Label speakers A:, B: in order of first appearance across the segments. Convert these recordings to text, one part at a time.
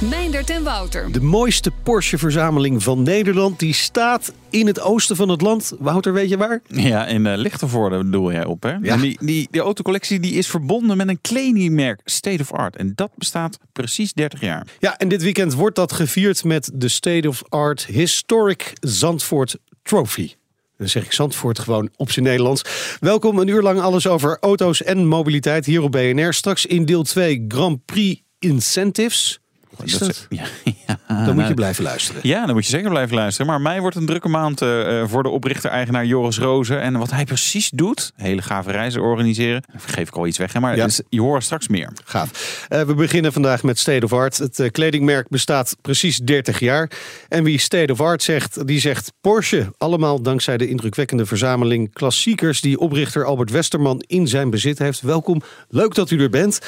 A: Meindert en Wouter.
B: De mooiste Porsche-verzameling van Nederland die staat in het oosten van het land. Wouter, weet je waar?
C: Ja, in uh, Lichtenvoorde bedoel jij op, hè?
B: Ja.
C: En Die, die, die autocollectie die is verbonden met een kledingmerk State of Art. En dat bestaat precies 30 jaar.
B: Ja, en dit weekend wordt dat gevierd met de State of Art Historic Zandvoort Trophy. Dan zeg ik Zandvoort gewoon op zijn Nederlands. Welkom, een uur lang alles over auto's en mobiliteit hier op BNR. Straks in deel 2 Grand Prix Incentives. Is dat?
C: ja, ja,
B: Dan moet je
C: nou,
B: blijven luisteren.
C: Ja, dan moet je zeker blijven luisteren. Maar mij wordt een drukke maand eh, eh, voor de oprichter-eigenaar Joris Rozen. En wat hij precies doet, hele gave reizen organiseren. Geef ik al iets weg, hè? maar
B: Ja.
C: dus, je hoort straks meer.
B: Gaaf. Eh, we beginnen vandaag met State of Art. Het kledingmerk bestaat precies 30 jaar. En wie State of Art zegt, die zegt Porsche. Allemaal dankzij de indrukwekkende verzameling klassiekers die oprichter Albert Westerman in zijn bezit heeft. Welkom, leuk dat u er bent.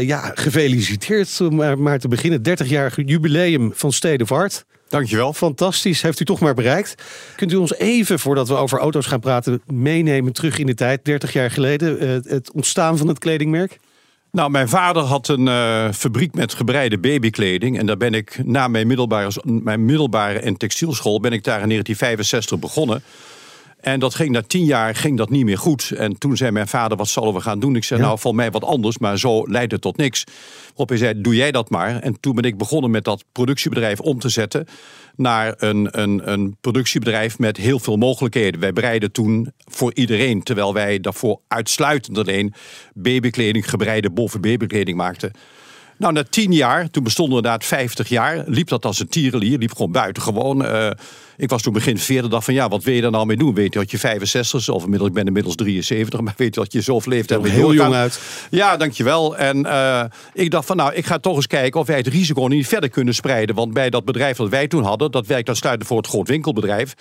B: Ja, gefeliciteerd om maar, maar te beginnen. 30-jarig jubileum van State of Art.
D: Dankjewel.
B: Fantastisch, heeft u toch maar bereikt. Kunt u ons even, voordat we over auto's gaan praten, meenemen terug in de tijd, 30 jaar geleden, eh, het ontstaan van het kledingmerk?
D: Nou, mijn vader had een eh, fabriek met gebreide babykleding. En daar ben ik na mijn middelbare, mijn middelbare en textielschool... ben ik daar in 1965 begonnen. En dat ging na tien jaar ging dat niet meer goed. En toen zei mijn vader, wat zullen we gaan doen? Ik zei,
B: Ja.
D: nou, van mij wat anders, maar zo leidt het tot niks. Waarop hij zei, doe jij dat maar. En toen ben ik begonnen met dat productiebedrijf om te zetten... naar een, een, een productiebedrijf met heel veel mogelijkheden. Wij breiden toen voor iedereen... terwijl wij daarvoor uitsluitend alleen babykleding... gebreide boven babykleding maakten. Nou, na tien jaar, toen bestond inderdaad 50 jaar, liep dat als een tierenlier, liep gewoon buitengewoon. Eh ik was toen begin 40, dacht van ja, wat wil je daar nou mee doen? Weet je dat je 65 is, of inmiddels, ik ben inmiddels 73, maar weet je dat je zoveel leeftijd
B: Er
D: mee
B: heel jong uit.
D: Ja, dankjewel. En eh, ik dacht van nou, ik ga toch eens kijken of wij het risico niet verder kunnen spreiden. Want bij dat bedrijf dat wij toen hadden, dat werkte uitsluitend voor het groot winkelbedrijf.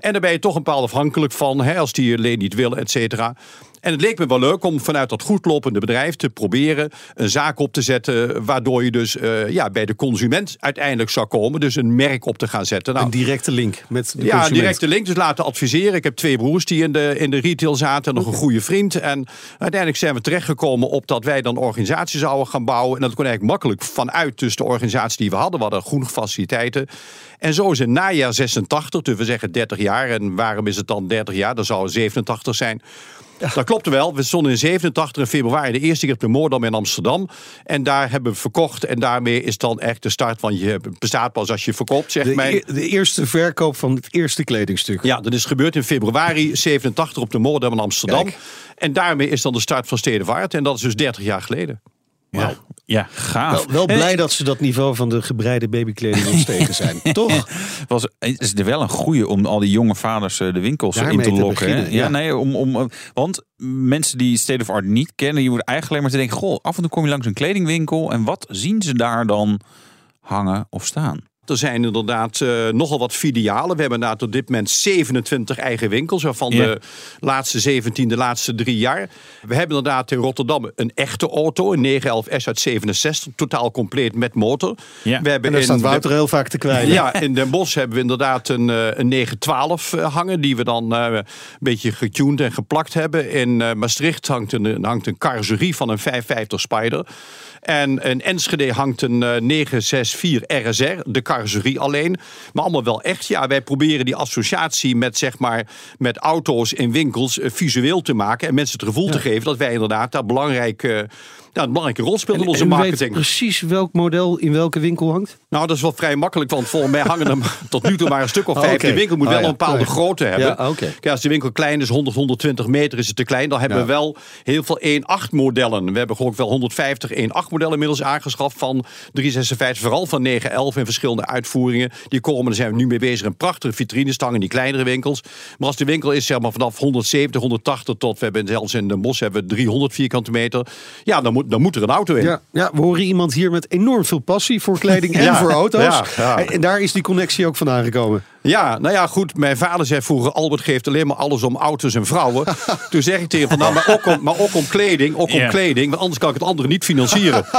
D: En daar ben je toch een bepaald afhankelijk van, hè, als die alleen niet willen, et cetera. En het leek me wel leuk om vanuit dat goedlopende bedrijf te proberen een zaak op te zetten. Waardoor je dus eh, ja, bij de consument uiteindelijk zou komen. Dus een merk op te gaan zetten. Nou,
B: Een directe link met de
D: ja,
B: consument.
D: directe link. Dus laten adviseren. Ik heb twee broers die in de, in de retail zaten. En nog een goede vriend. En uiteindelijk zijn we terechtgekomen op dat wij dan organisaties zouden gaan bouwen. En dat kon eigenlijk makkelijk vanuit dus de organisatie die we hadden. We hadden groene faciliteiten. En zo is in najaar 86, dus we zeggen 30 jaar. En waarom is het dan 30 jaar? Dat zou 87 zijn. Dat klopte wel. We stonden in 87 in februari de eerste keer op de Moordam in Amsterdam. En daar hebben we verkocht. En daarmee is dan echt de start van je bestaat pas als je verkoopt,
B: De,
D: mijn...
B: e- de eerste verkoop van het eerste kledingstuk.
D: Ja, dat is gebeurd in februari 87 op de Moordam in Amsterdam.
B: Kijk.
D: En daarmee is dan de start van Stedenvaart. En dat is dus 30 jaar geleden.
C: Ja, ja gaaf.
B: Wel, blij dat ze dat niveau van de gebreide babykleding ontsteken zijn. Toch?
C: was, is er wel een goede om al die jonge vaders eh, de winkels in te lokken.
B: beginnen,
C: ja,
B: ja.
C: nee, om, om, eh, want mensen die State of Art niet kennen, je moet eigenlijk alleen maar te denken: goh, af en toe kom je langs een kledingwinkel en wat zien ze daar dan hangen of staan?
D: Er zijn inderdaad eh, nogal wat filialen. We hebben inderdaad op dit moment 27 eigen winkels, waarvan
C: Ja.
D: de laatste 17 de laatste drie jaar. We hebben inderdaad in Rotterdam een echte auto, een 911 S uit 67, totaal compleet met motor.
C: Ja.
D: We hebben
B: En daar staat Wouter heel vaak te kwijlen.
D: Ja, in Den Bosch hebben we inderdaad een, eh, een 912 eh, hangen. Die we dan een beetje getuned en geplakt hebben. In Maastricht hangt een, hangt een carrosserie van een 550 Spider. En in Enschede hangt een eh, 964 RSR. De carrosserie alleen. Maar allemaal wel echt. Ja, wij proberen die associatie met, zeg maar, met auto's in winkels eh, visueel te maken. En mensen het gevoel te geven dat wij inderdaad daar belangrijk, een belangrijke rol spelen in onze
B: en u weet
D: marketing.
B: precies welk model in welke winkel hangt?
D: Nou, dat is wel vrij makkelijk, want volgens mij hangen er tot nu toe maar een stuk of
B: Oh,
D: vijf.
B: oké.
D: De winkel moet
B: Oh,
D: wel
B: ja.
D: een bepaalde
B: Oh, ja.
D: grootte hebben.
B: Ja.
D: Kijk, als de winkel klein is, 100, 120 meter is het te klein. Dan hebben we wel heel veel 1.8 modellen. We hebben gewoon wel 150 1.8 modellen inmiddels aangeschaft van 356, vooral van 911 in verschillende uitvoeringen. Die komen, daar zijn we nu mee bezig. Een prachtige vitrinestang in die kleinere winkels. Maar als de winkel is zeg maar, vanaf 170, 180 tot, we hebben zelfs in Den Bosch hebben we 300 vierkante meter. Ja, dan moet, dan moet er een auto in.
B: Ja, ja, we horen iemand hier met enorm veel passie voor kleding en
D: Ja,
B: voor auto's.
D: ja,
B: en daar is die connectie ook vandaan gekomen.
D: Ja, nou ja, goed. Mijn vader zei vroeger: Albert geeft alleen maar alles om auto's en vrouwen. Toen zeg ik tegen hem: van, nou, maar ook om, maar ook om kleding. Ook om
C: Ja.
D: kleding, want anders kan ik het andere niet financieren.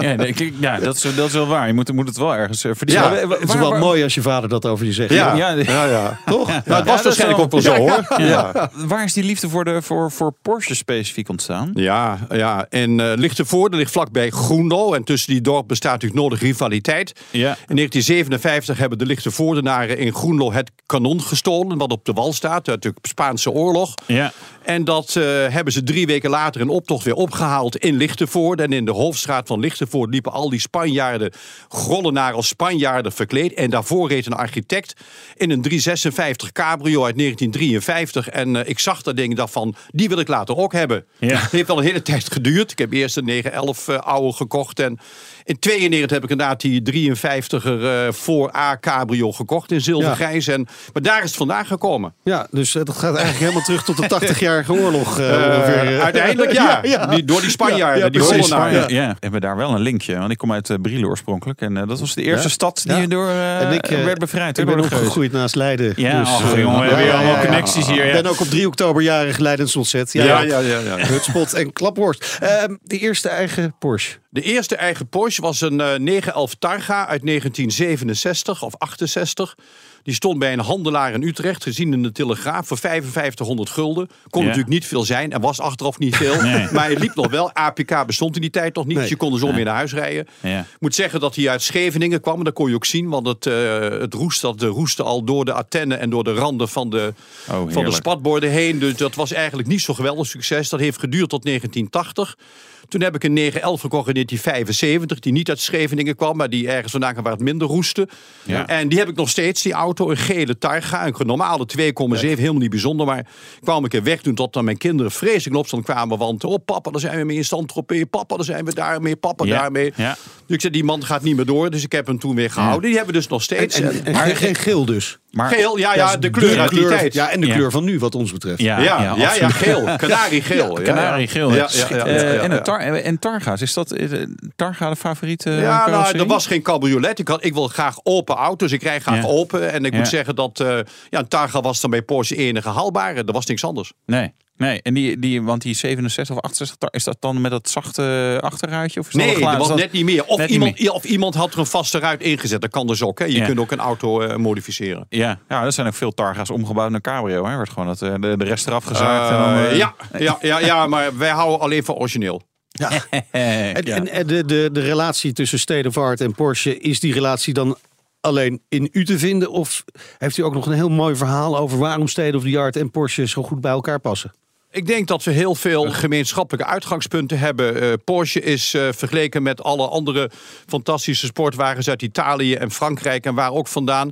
C: Ja, nee, kijk, ja dat, is, dat is wel waar. Je moet, moet het wel ergens eh, verdienen.
D: Ja,
B: Het is wel
C: waar-
B: mooi als je vader dat over je zegt.
D: Ja,
C: Ja,
D: ja, ja.
B: Toch?
D: Nou, het was
C: dat
D: waarschijnlijk ook wel zo hoor. Ja.
C: Waar is die liefde voor, de, voor, voor Porsche specifiek ontstaan?
D: Ja, ja. en eh Lichtenvoorde ligt vlakbij Groenlo. En tussen die dorp bestaat natuurlijk nodig rivaliteit.
C: Ja.
D: In 1957 hebben de Lichtenvoordenaren in Groenlo het kanon gestolen. Wat op de wal staat uit de Spaanse oorlog.
C: Ja.
D: En dat eh, hebben ze drie weken later in optocht weer opgehaald in Lichtenvoorde. En in de hoofdstraat van Lichtenvoorde liepen al die Spanjaarden, grollenaren als Spanjaarden verkleed. En daarvoor reed een architect in een 356 cabrio uit 1953. En eh, ik zag dat ding dacht van, die wil ik later ook hebben.
C: Ja.
D: Het heeft wel een hele tijd geduurd. Ik heb eerst een 911 eh, oude gekocht. En in 92 heb ik inderdaad die 53er eh, voor A cabrio gekocht in zilvergrijs. En, maar daar is het vandaan gekomen.
B: Ja, dus dat gaat eigenlijk helemaal terug tot de 80-jarige oorlog. Eh,
D: Eh,
B: ongeveer, eh.
D: uiteindelijk ja. Die, door die Spanjaarden,
B: Ja, ja,
D: die
B: precies.
D: Hollandaren.
C: Ja. hebben we daar wel een linkje. Want ik kom uit uh, Brielen oorspronkelijk. En eh, dat was de eerste
B: Ja?
C: stad die
B: Ja.
C: door eh,
B: En ik, eh,
C: werd bevrijd.
B: Ik ben
C: door de geuzen.
B: opgegroeid naast Leiden.
C: Ja,
B: dus,
C: ach,
B: eh,
C: jongen, we hebben hier
B: ja,
C: allemaal
B: ja, ja.
C: connecties hier.
B: Ik
C: Ja.
B: ben ook op 3 oktober jarig Leidens ontzet. Ja,
D: Ja,
B: ja.
D: ja, ja, ja.
B: Hutspot en klapworst. Ehm, de eerste eigen Porsche.
D: De eerste eigen Porsche was een eh 911 Targa uit 1967 of 68. Die stond bij een handelaar in Utrecht, gezien in de Telegraaf, voor 5500 gulden. Kon
C: Ja.
D: natuurlijk niet veel zijn en was achteraf niet veel.
C: Nee.
D: Maar het liep nog wel. APK bestond in die tijd nog niet,
B: Nee.
D: dus je kon er zo mee naar huis rijden.
C: Ja.
D: Ik moet zeggen dat hij uit Scheveningen kwam. en Dat kon je ook zien, want het, eh, het roest, dat roestte al door de antennen en door de randen van de, van de spatborden heen. Dus dat was eigenlijk niet zo geweldig succes. Dat heeft geduurd tot 1980. Toen heb ik een 911 gekocht in 1975, die niet uit Scheveningen kwam, maar die ergens vandaan kwam waar het minder roestte.
C: Ja.
D: En die heb ik nog steeds, die auto, een gele Targa, een normale 2,7, helemaal niet bijzonder, maar ik kwam een keer weg toen tot dan mijn kinderen vreselijk in opstand kwamen, want oh papa, daar zijn we mee in Saint-Tropez, papa, daar zijn we daarmee, papa,
C: Ja.
D: daarmee.
C: Ja.
D: Dus ik zei, die man gaat niet meer door, dus ik heb hem toen weer gehouden. Die hebben we dus nog steeds.
B: en, en geen, geen geel dus.
C: Maar,
D: Geel, ja, ja, de kleur uit die tijd.
B: Ja, en de
C: Ja.
B: kleur van nu, wat ons betreft.
C: Ja,
D: Ja, ja, ja, geel. Kanariegeel. Ja,
C: Kanariegeel.
D: Ja,
C: Ja,
D: ja, ja,
C: Eh,
D: ja, ja,
C: en, tar Targa's, is dat eh, Targa de favoriete
D: Ja, nou,
C: carrosserie?
D: er was geen cabriolet. Ik, had, ik wil graag open auto's. Ik rijd graag
C: Ja.
D: open. En ik
C: Ja.
D: moet zeggen dat eh, ja, een Targa was dan bij Porsche enige haalbare. Er was niks anders.
C: Nee. Nee, en die, die, want die 67 of 68, tar- is dat dan met dat zachte achterruitje? Of is dat
D: Nee, dat was
C: dat-
D: net niet meer. Of,
C: net
D: iemand,
C: meer.
D: of iemand had er een vaste ruit ingezet. Dat kan dus ook. Hè. Je
C: Ja.
D: kunt ook een auto eh, modificeren.
C: Ja, ja, er zijn ook veel Targa's omgebouwd naar cabrio. Hè. Wordt gewoon dat, eh, de, de rest eraf gezaagd. en dan,
D: Eh,
C: eh,
D: ja, ja, ja, ja, maar wij houden alleen van origineel.
C: eh,
B: En,
C: ja.
B: en, en de, de, de relatie tussen State of Art en Porsche, is die relatie dan alleen in u te vinden? Of heeft u ook nog een heel mooi verhaal over waarom State of the Art en Porsche zo goed bij elkaar passen?
D: Ik denk dat we heel veel gemeenschappelijke uitgangspunten hebben. Eh, Porsche is eh, vergeleken met alle andere fantastische sportwagens uit Italië en Frankrijk en waar ook vandaan.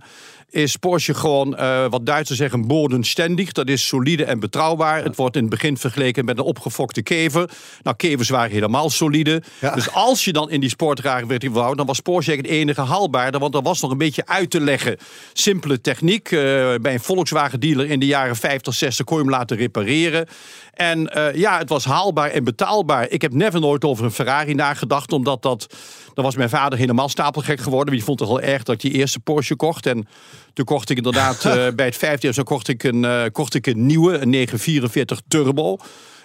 D: Is Porsche gewoon, eh, wat Duitsers zeggen, bodenständig. Dat is solide en betrouwbaar. Het wordt in het begin vergeleken met een opgefokte kever. Nou, kevers waren helemaal solide.
B: Ja.
D: Dus als je dan in die sportwagen werd wou, dan was Porsche het enige haalbaarde. Want er was nog een beetje uit te leggen. Simpele techniek. eh, bij een Volkswagen dealer in de jaren 50, 60 kon je hem laten repareren. En eh, ja, het was haalbaar en betaalbaar. Ik heb never nooit over een Ferrari nagedacht, omdat dat... Dan was mijn vader helemaal stapelgek geworden. Die vond het wel erg dat ik die eerste Porsche kocht. En toen kocht ik inderdaad eh, bij het vijfde jaar zo kocht ik een, eh, kocht ik een nieuwe, een 944 Turbo.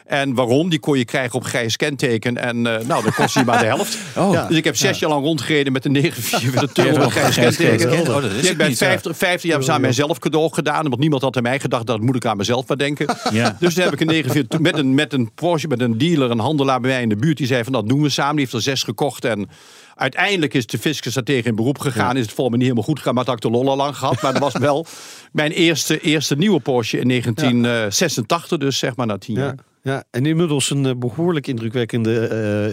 D: En waarom? Die kon je krijgen op grijs kenteken. En eh, nou, dan kost hij maar de helft.
C: Oh.
D: Dus ik heb zes jaar lang rondgereden met een 944 Turbo
C: Ja,
D: op grijs kenteken.
C: kenteken. Oh, dat is ik ja.
D: 50, 50 jaar aan mijzelf cadeau gedaan. Want niemand had aan mij gedacht, dat moet ik aan mezelf maar denken.
C: Ja.
D: Dus toen heb ik een 49 met een, met een Porsche, met een dealer, een handelaar bij mij in de buurt. Die zei van, dat doen we samen. Die heeft er zes gekocht en... Uiteindelijk is de fiscus daar tegen in beroep gegaan. Is het voor me niet helemaal goed gegaan, maar dat had ik de lol al lang gehad. Maar dat was wel mijn eerste, eerste nieuwe Porsche in 1986, dus zeg maar na tien
B: Ja.
D: jaar.
B: Ja, en inmiddels een eh, behoorlijk indrukwekkende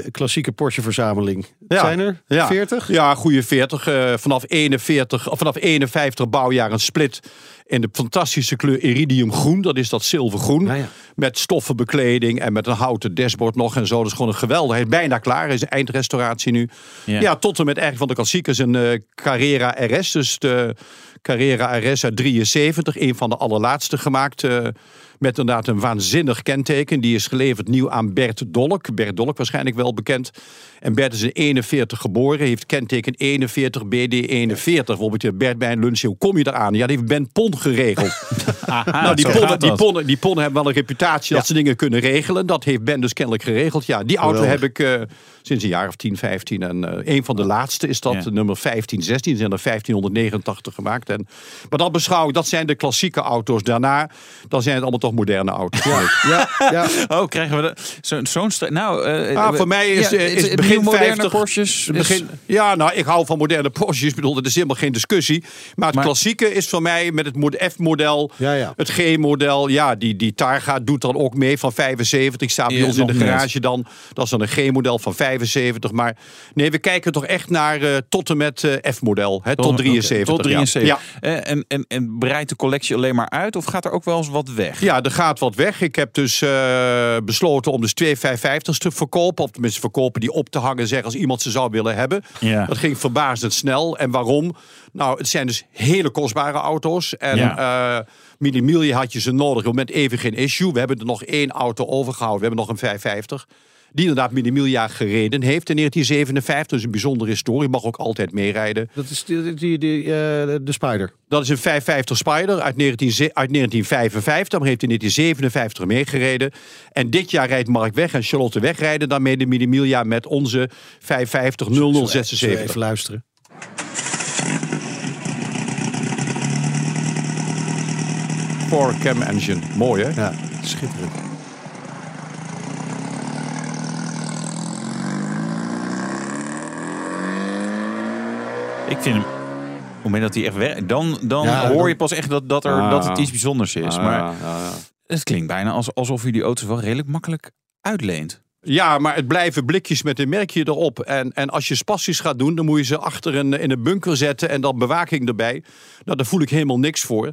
B: eh, klassieke Porsche-verzameling.
D: Ja,
B: Zijn er
D: ja.
B: 40?
D: Ja, goede 40. eh, vanaf 41, of vanaf 51 bouwjaar een split in de fantastische kleur iridium groen. Dat is dat zilvergroen.
B: Ja, ja.
D: Met stoffen bekleding en met een houten dashboard nog en zo. Dat is gewoon een geweldig. Hij is bijna klaar. Is eindrestauratie nu.
C: Ja.
D: Ja, tot en met eigenlijk van de klassiekers een eh, Carrera RS. Dus de Carrera RS uit 73. Een van de allerlaatste gemaakt. Met inderdaad een waanzinnig kenteken. Die is geleverd nieuw aan Bert Dolk. Bert Dolk waarschijnlijk wel bekend. En Bert is in 41 geboren. Heeft kenteken 41 BD 41. Bijvoorbeeld Bert bij een lunch. Hoe kom je eraan? Ja, die heeft Ben Pon geregeld. nou, die ponnen, die, ponnen, die ponnen hebben wel een reputatie dat ze dingen kunnen regelen. Dat heeft Ben dus kennelijk geregeld. Ja, die auto heb ik eh, sinds een jaar of 10, 15. En eh, een van de laatste is dat,
C: Ja.
D: nummer 15, 16. Er zijn er 1589 gemaakt. En, maar dat beschouw ik, dat zijn de klassieke auto's. Daarna, dan zijn het allemaal toch moderne auto's.
B: Ja, ja.
C: Oh, krijgen we zo- zo'n... nou, eh,
D: Ah, voor mij is, is
C: het
D: begin
C: moderne
D: 50,
C: Porsches. is-
D: Begin, ja, nou, ik hou van moderne Porsches. Ik bedoel, dat is helemaal geen discussie. Maar het
C: Maar-
D: klassieke is voor mij met het mod- F-model,
B: Ja, ja.
D: het G-model. Ja, die, die Targa doet dan ook mee van 75. Staat bij ons in de
C: net.
D: garage dan. Dat is dan een G-model van 75. Maar nee, we kijken toch echt naar eh, tot en met eh, F-model. hè, Tot,
C: Oké,
D: 73.
C: Tot
D: ja.
C: 73.
D: Ja.
C: Eh, En, en, en breidt de collectie alleen maar uit? Of gaat er ook wel eens wat weg?
D: Ja, er gaat wat weg. Ik heb dus eh, besloten om dus twee 550's te verkopen. Of tenminste verkopen die op te hangen, zeg als iemand ze zou willen hebben.
C: Ja.
D: Dat ging verbazend snel. En waarom? Nou, het zijn dus hele kostbare auto's. En
C: Ja.
D: Miglia had je ze nodig. Op het moment even geen issue. We hebben er nog één auto overgehouden. We hebben nog een 550. Die inderdaad Mini Miglia gereden heeft in 1957. Dat is een bijzondere historie. Mag ook altijd meerijden.
B: Dat is die, die, die, eh, de Spider.
D: Dat is een 550 Spider uit, 19, uit 1955. Maar heeft in 1957 meegereden. En dit jaar rijdt Mark Weg en Charlotte Wegrijden daarmee de Mini Miglia met onze 550
B: Zullen we
D: 0076.
B: Even luisteren.
D: Four cam engine. Mooi hè?
B: Ja, schitterend.
C: Ik vind hem... Op het moment dat hij echt werkt, dan, dan
B: Ja,
C: hoor
B: dan-
C: je pas echt dat, dat, er,
D: Ah.
C: dat het iets bijzonders is.
D: Ah,
C: maar
D: ja, ja, ja.
C: het klinkt bijna als, alsof je die auto's wel redelijk makkelijk uitleent.
D: Ja, maar het blijven blikjes met een merkje erop. En, en als je spassies gaat doen, dan moet je ze achter een, in een bunker zetten en dan bewaking erbij. Nou, daar voel ik helemaal niks voor.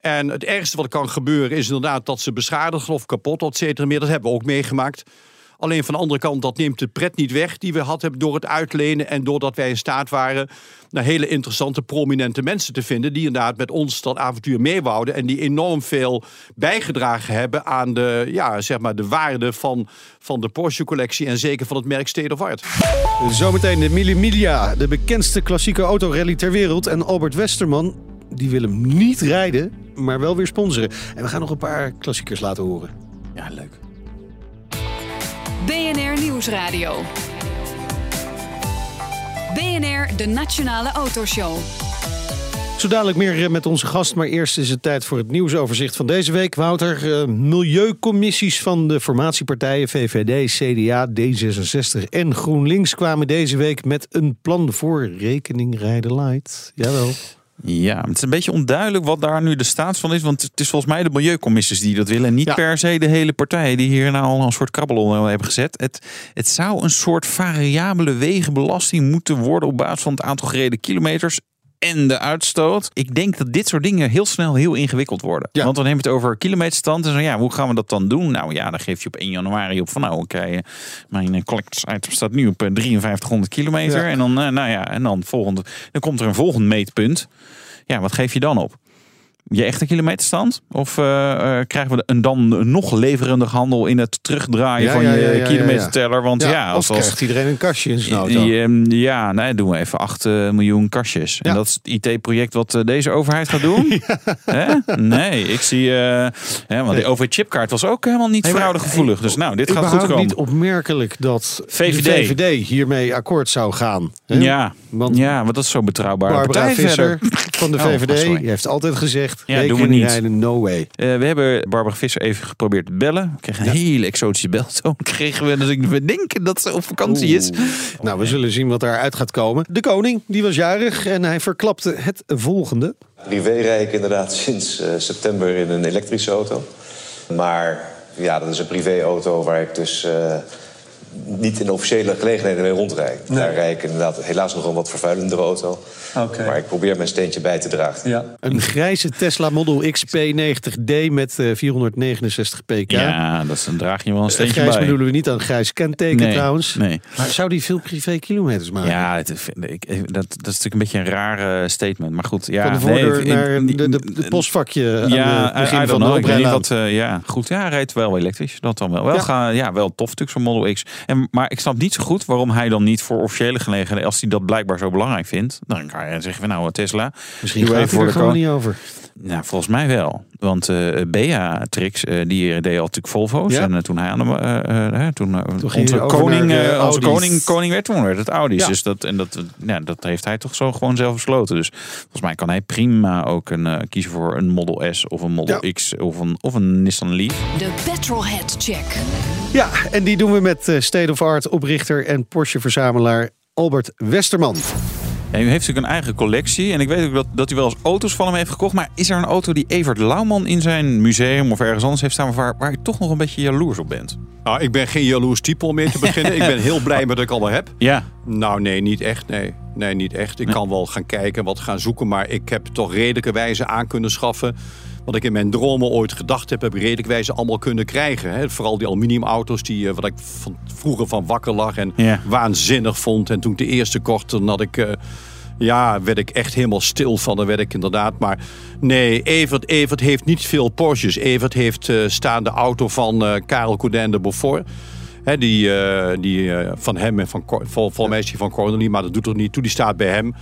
D: En het ergste wat kan gebeuren is inderdaad dat ze beschadigd of kapot, et cetera. meer. Dat hebben we ook meegemaakt. Alleen van de andere kant, dat neemt de pret niet weg die we had hebben door het uitlenen. En doordat wij in staat waren naar hele interessante, prominente mensen te vinden. Die inderdaad met ons dat avontuur meewouden. En die enorm veel bijgedragen hebben aan de, ja, zeg maar de waarde van, van de Porsche-collectie. En zeker van het merk State of Art.
B: Zometeen de Mille Miglia, de bekendste klassieke autorally ter wereld. En Albert Westerman, die wil hem niet rijden, maar wel weer sponsoren. En we gaan nog een paar klassiekers laten horen.
C: Ja, leuk.
A: BNR Nieuwsradio. BNR, de Nationale Autoshow.
B: Zo dadelijk meer eh, met onze gast, maar eerst is het tijd voor het nieuwsoverzicht van deze week. Wouter, eh, milieucommissies van de formatiepartijen VVD, CDA, D66 en GroenLinks kwamen deze week met een plan voor rekeningrijden light. Jawel.
C: Ja, het is een beetje onduidelijk wat daar nu de staat van is. Want het is volgens mij de milieucommissies die dat willen. En niet
B: Ja.
C: per se de hele partijen die hier nou al een soort krabbel onder hebben gezet. Het, het zou een soort variabele wegenbelasting moeten worden op basis van het aantal gereden kilometers. En de uitstoot. Ik denk dat dit soort dingen heel snel heel ingewikkeld worden.
B: Ja.
C: Want dan hebben we het over kilometerstand. En zo, ja, hoe gaan we dat dan doen? Nou ja, dan geef je op 1 januari op van nou, oké, mijn eh, collectors item staat nu op eh, 5300 kilometer.
B: Ja.
C: En dan, eh, nou ja, en dan volgende, dan komt er een volgend meetpunt. Ja, wat geef je dan op? Je echte kilometerstand? Of eh, eh, krijgen we een dan nog leverender handel in het terugdraaien
B: Ja,
C: van
B: ja,
C: je
B: ja,
C: kilometerteller? Want ja, als, als,
B: krijgt iedereen een kastje in zijn auto.
C: ja, nee, doen we even 8 eh, miljoen kastjes. En dat is het IT-project wat deze overheid gaat doen? Hè? Nee, ik zie... hè, want die OV-chipkaart was ook helemaal niet
B: Hey,
C: fraudegevoelig. Dus nou, dit gaat goed komen.
B: niet opmerkelijk dat
C: VVD.
B: de VVD hiermee akkoord zou gaan. hè?
C: Ja,
B: Want
C: ja, want dat is zo betrouwbaar.
B: Barbara Visser
C: verder.
B: van de
C: Oh,
B: VVD
C: oh,
B: die heeft altijd gezegd:
C: Ja, doen we niet.
B: rijden, no way.
C: Eh, we hebben Barbara Visser even geprobeerd te bellen. We kregen een hele exotische beltoon. Kregen we, dus ik- denken dat ze op vakantie is.
B: Nou, we zullen zien wat daaruit gaat komen. De koning, die was jarig en hij verklapte het volgende.
E: Privé rijd ik inderdaad sinds eh, september in een elektrische auto. Maar Ja, dat is een privéauto waar ik dus eh, niet in officiële gelegenheden mee rondrijd. Daar rijd ik inderdaad helaas nog een wat vervuilendere auto.
F: Oké.
E: Maar ik probeer mijn steentje bij te dragen.
F: Ja.
B: Een grijze Tesla Model X P90D met eh, 469 pk.
C: Ja, dat is, dan draag je wel een
B: Eh,
C: steentje
B: grijs
C: bij.
B: bedoelen we niet aan grijs kenteken
C: nee,
B: trouwens.
C: Nee.
B: Maar zou die veel privé kilometers maken?
C: Ja, het, ik, dat, dat is natuurlijk een beetje een raar eh, statement. Maar goed, ja.
B: Van de voordeur
C: nee,
B: naar
C: in-
B: de, de, de postvakje aan
C: Ja,
B: het begin van de
C: know. Ik weet niet
B: oprijlaan.
C: wat. eh, ja, goed. Ja, hij rijdt wel elektrisch. Dat dan wel. Wel,
B: Ja.
C: ja. ja, wel tof natuurlijk zo'n Model X. En, maar ik snap niet zo goed waarom hij dan niet voor officiële gelegenheden, als hij dat blijkbaar zo belangrijk vindt, dan kan je zeggen van nou Tesla.
B: Misschien gaat hij er gewoon niet over.
C: Nou, volgens mij wel. Want eh Beatrix, eh die deed al natuurlijk Volvo's.
B: Ja.
C: En eh, toen hij aan de, toen,
B: ging
C: onze koning,
B: naar de
C: onze
B: Audi's.
C: koning, koning werd, toen werd het Audi's.
B: Ja.
C: Dus dat, en dat, ja, dat heeft hij toch zo gewoon zelf besloten. Dus volgens mij kan hij prima ook een, eh, kiezen voor een Model S of een Model
B: Ja.
C: X of een, of een Nissan Leaf.
A: De Petrolhead Check.
B: Ja, en die doen we met eh, State of Art oprichter en Porsche-verzamelaar Albert Westerman.
C: Ja, u heeft natuurlijk een eigen collectie. En ik weet ook dat, dat u wel eens auto's van hem heeft gekocht. Maar is er een auto die Evert Lauwman in zijn museum of ergens anders heeft staan... waar, waar u toch nog een beetje jaloers op bent?
D: Nou, ik ben geen jaloers type om mee te beginnen. ik ben heel blij met wat ik allemaal heb.
C: Ja.
D: Nou, nee, niet echt. Nee, nee niet echt. Ik kan wel gaan kijken, wat gaan zoeken. Maar ik heb toch redelijke wijze aan kunnen schaffen. Wat ik in mijn dromen ooit gedacht heb, heb ik redelijk wijze allemaal kunnen krijgen. Hè. Vooral die aluminiumauto's, die, eh, wat ik van, vroeger van wakker lag en
C: Ja.
D: waanzinnig vond. En toen ik de eerste kocht, dan had ik... eh, ja, werd ik echt helemaal stil van. Dan werd ik inderdaad. Maar nee, Evert, Evert heeft niet veel Porsches. Evert heeft eh staan de auto van Karel Coudin de Beaufort. Die die van hem en van mij is die van Cornelie, maar dat doet er niet toe. Die staat bij hem.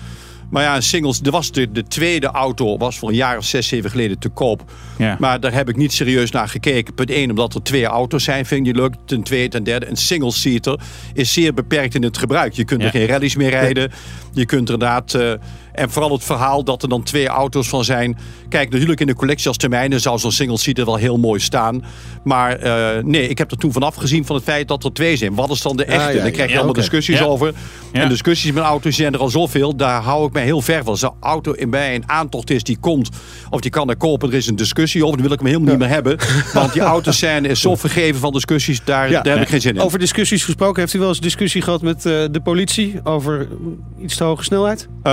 D: Maar ja, singles. Er was de, de tweede auto was voor een jaar of zes, zeven geleden te koop.
C: Ja.
D: Maar daar heb ik niet serieus naar gekeken. Punt 1, omdat er twee auto's zijn, vind je leuk. Ten tweede, ten derde, een single-seater is zeer beperkt in het gebruik. Je kunt
C: Ja.
D: er geen rallies meer rijden. Je kunt er inderdaad... eh, en vooral het verhaal dat er dan twee auto's van zijn. Kijk, natuurlijk in de collectie als termijnen zou zo'n single-seater wel heel mooi staan. Maar eh, nee, ik heb er toen vanaf gezien van het feit dat er twee zijn. Wat is dan de echte?
B: ja,
D: Daar krijg je
B: ja,
D: allemaal discussies
C: Ja.
D: over.
C: Ja.
D: En discussies met auto's zijn er al zoveel. Daar hou ik mij heel ver van. Als een auto in bij een aantocht is die komt, of die kan er kopen, er is een discussie over. Dan wil ik hem helemaal niet meer hebben. Want die auto's zijn is zo vergeven van dus daar,
B: Ja.
D: daar heb ik geen zin in.
B: Over discussies gesproken, heeft u wel eens discussie gehad met eh, de politie over iets te hoge snelheid?
D: Eh,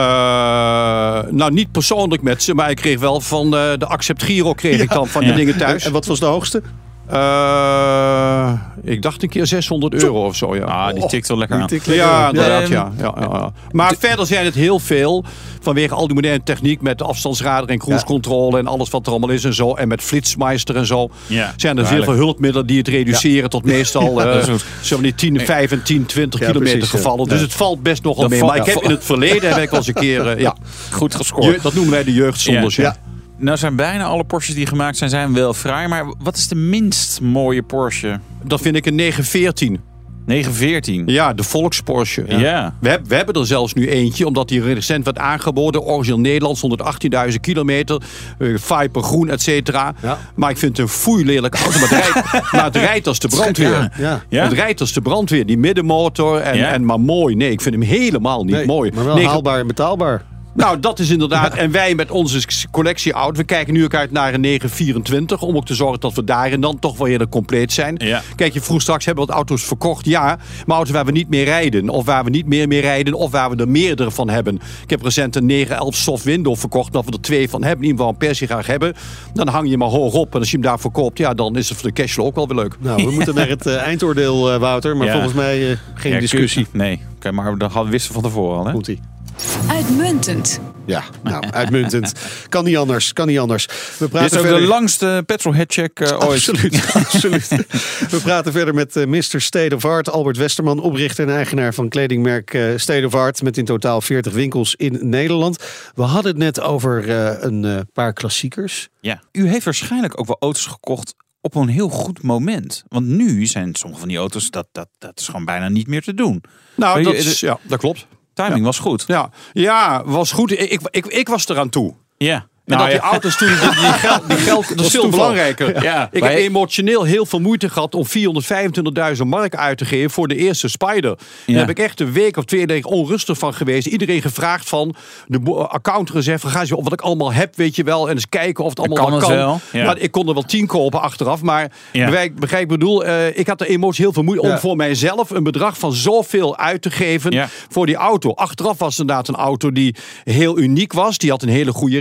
D: nou, niet persoonlijk met ze, maar ik kreeg wel van eh, de Accept Giro kreeg ik dan van
C: Ja.
D: dingen thuis.
B: En wat was de hoogste?
D: Eh, ik dacht een keer 600 euro of zo, ja.
C: Ah, die tikt wel lekker aan.
B: Lekker
D: Ja,
B: aan.
D: inderdaad,
C: Ehm,
D: ja, ja, ja, ja. Maar verder zijn het heel veel. Vanwege al die moderne techniek met de afstandsradar en cruise control en alles wat er allemaal is en zo. En met Flitsmeister en zo.
C: Ja,
D: zijn er heel veel hulpmiddelen die het reduceren tot meestal eh, zo die 10, 5 en 10, 20
B: Ja,
D: kilometer
B: precies, ja.
D: gevallen. Dus het valt best nogal
C: Dat
D: mee. Maar ik heb in het verleden heb ik wel eens een keer, eh, ja,
C: Goed gescoord.
D: je- dat noemen wij de jeugdzonders.
C: Ja. Nou zijn bijna alle Porsches die gemaakt zijn, zijn wel fraai. Maar wat is de minst mooie Porsche?
D: Dat vind ik een 914.
C: 914.
D: Ja, de Volks-Porsche.
C: Ja.
D: We, heb- we hebben er zelfs nu eentje, omdat die recent werd aangeboden. Origineel Nederlands, 118.000 kilometer. eh, Viper groen, et cetera.
B: Ja.
D: Maar ik vind het een foei lelijke auto. Maar het rijdt, maar het rijdt als de brandweer.
C: Ja.
B: Ja.
C: Ja?
D: Het rijdt als de brandweer. Die middenmotor en,
C: Ja.
D: en maar mooi. Nee, ik vind hem helemaal niet
B: Nee,
D: mooi.
B: Maar wel
D: Negen-
B: haalbaar en betaalbaar.
D: Nou, dat is inderdaad. En wij met onze collectie oud. We kijken nu ook uit naar een 924. Om ook te zorgen dat we daarin dan toch wel heel compleet zijn.
C: Ja.
D: Kijk, je vroeg straks, hebben we wat auto's verkocht? Ja, maar auto's waar we niet meer rijden. Of waar we niet meer mee rijden. Of waar we er meerdere van hebben. Ik heb recent een 911 soft window verkocht. Dat we er twee van hebben. In ieder geval een Persie graag hebben. Dan hang je maar hoog op. En als je hem daar verkoopt, ja, dan is het voor de cashflow ook wel weer leuk.
B: Nou, we moeten naar het eh, eindoordeel, eh, Wouter. Maar
C: Ja.
B: volgens mij eh, geen
C: Ja,
B: discussie.
C: kun- Nee, Oké, maar dat hadden- wisten we van tevoren al. Hè?
B: Komt-ie.
A: Uitmuntend.
B: Ja, nou, uitmuntend. Kan niet anders, kan niet anders. We
C: Dit
B: praten
C: is ook
B: verder...
C: de langste petrolheadcheck uh, ooit.
B: Absoluut, absoluut. We praten verder met eh, Mr. State of Art, Albert Westerman, oprichter en eigenaar van kledingmerk eh, State of Art, met in totaal 40 winkels in Nederland. We hadden het net over eh, een eh, paar klassiekers.
C: Ja. U heeft waarschijnlijk ook wel auto's gekocht op een heel goed moment. Want nu zijn sommige van die auto's, dat, dat, dat is gewoon bijna niet meer te doen.
D: Nou, dat,
C: je,
D: is, ja, dat klopt.
C: Timing was goed.
D: Ja, ja was goed. Ik, ik, ik, ik was eraan toe.
C: Ja.
D: En
C: Nou,
D: dat
C: ja.
D: die auto's toen, die, die, geld, die geld, dat is veel
C: toeval.
D: belangrijker.
C: Ja.
D: Ik
C: Maar
D: heb
C: je-
D: emotioneel heel veel moeite gehad om 425.000 mark uit te geven voor de eerste Spider. Daar heb ik echt een week of twee dagen onrustig van geweest. Iedereen gevraagd van de bo- account gezegd van ga eens op wat ik allemaal heb, weet je wel. En eens kijken of het allemaal
C: kan
D: wat
C: het
D: kan.
C: wel, ja.
D: Maar ik kon er wel tien kopen achteraf. Maar
C: Ja.
D: begrijp, begrijp ik bedoel, eh, ik had er emoties heel veel moeite om voor mijzelf een bedrag van zoveel uit te geven
C: Ja.
D: voor die auto. Achteraf was het inderdaad een auto die heel uniek was. Die had een hele goede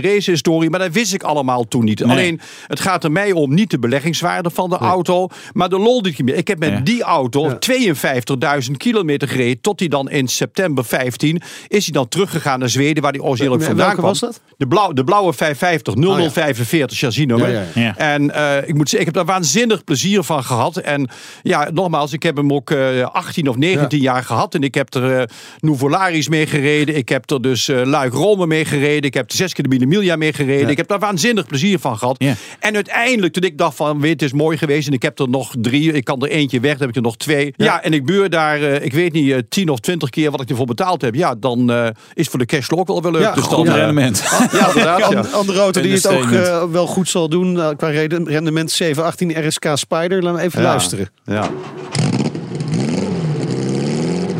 D: Maar dat wist ik allemaal toen niet.
C: Nee.
D: Alleen, het gaat er mij om niet de beleggingswaarde van de auto. Maar de lol die ik meer. Ik heb met
C: Ja.
D: die auto 52.000 kilometer gereden. Tot hij dan in september 15 is hij dan teruggegaan naar Zweden. Waar hij
B: En
D: vandaan kwam.
B: was dat?
D: De, blauw, de blauwe 550 0045 chassisnummer.
B: Ja, ja,
C: ja.
D: En eh, ik moet zeggen, ik heb daar waanzinnig plezier van gehad. En ja, nogmaals, ik heb hem ook eh 18 of 19 jaar gehad. En ik heb er eh Nouvolaris mee gereden. Ik heb er dus eh Luik Rome mee gereden. Ik heb er zes keer de Mille mee gereden. Ik heb daar waanzinnig plezier van gehad.
C: Ja.
D: En uiteindelijk, toen ik dacht van, weet, het is mooi geweest. En ik heb er nog drie. Ik kan er eentje weg, dan heb ik er nog twee. Ja, en ik buur daar, eh, ik weet niet, eh, 10 of 20 keer wat ik ervoor betaald heb. Ja, dan eh, is voor de cashflow ook wel weer leuk.
B: Ja,
D: dus
B: goed
D: dan,
C: rendement.
D: ja, inderdaad. ja.
B: Een andere auto die het ook wel goed zal doen qua reden- rendement 718 RSK Spider. Laten we even
D: Ja.
B: luisteren.
D: Ja.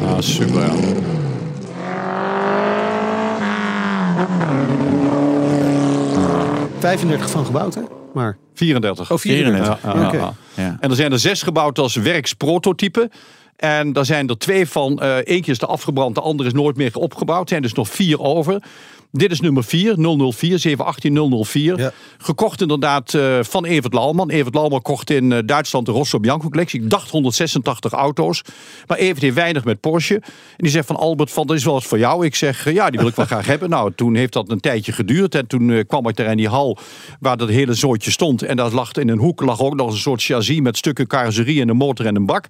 D: Ah, super. Ja.
B: 35 van gebouwd, hè? Maar.
D: 34.
B: Oh, 34.
D: Ja, ja,
B: Oké.
D: ja.
C: Ja.
D: En er zijn er zes gebouwd als werksprototype. En daar zijn er twee van. eh eentje is de afgebrand, de andere is nooit meer opgebouwd. Er zijn dus nog vier over. Dit is nummer 4, 004, 718 004.
B: Ja.
D: Gekocht inderdaad eh, van Evert Lauwman. Evert Lauwman kocht in eh, Duitsland de Rosso Bianco collectie. Ik dacht 186 auto's. Maar Evert heeft weinig met Porsche. En die zegt van Albert, van, dat is wel eens voor jou. Ik zeg, eh, ja, die wil ik wel graag hebben. Nou, toen heeft dat een tijdje geduurd. En toen kwam ik daar in die hal waar dat hele zootje stond. En daar lag in een hoek lag ook nog een soort chassis met stukken carrosserie en een motor en een bak.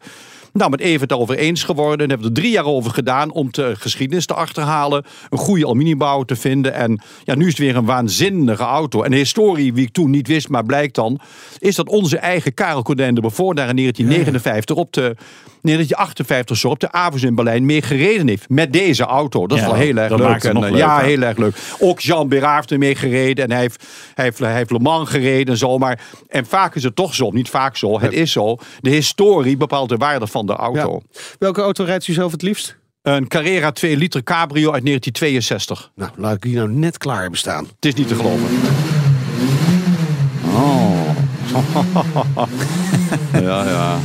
D: Nou, met Evert over eens geworden. En hebben we er drie jaar over gedaan om de geschiedenis te achterhalen. Een goede aluminiumbouw te vinden. En ja, nu is het weer een waanzinnige auto. En de historie, wie ik toen niet wist, maar blijkt dan... is dat onze eigen Karel Codijn de Beaufort daar in 1959 op de... 1958 zo op de Avus in Berlijn mee gereden heeft. Met deze auto. Dat is
C: Ja,
D: wel heel erg
C: dat
D: leuk. En, eh, ja, heel erg leuk. Ook Jean Bérard heeft er mee gereden. En hij heeft, hij, heeft, hij heeft Le Mans gereden en zo. Maar, en vaak is het toch zo, niet vaak zo, het is zo. De historie bepaalt de waarde van de auto.
B: Ja. Welke auto rijdt u zelf het liefst?
D: Een Carrera 2 liter cabrio uit 1962.
B: Nou, laat ik die nou net klaar hebben staan.
D: Het is niet te geloven. Oh. ja, ja.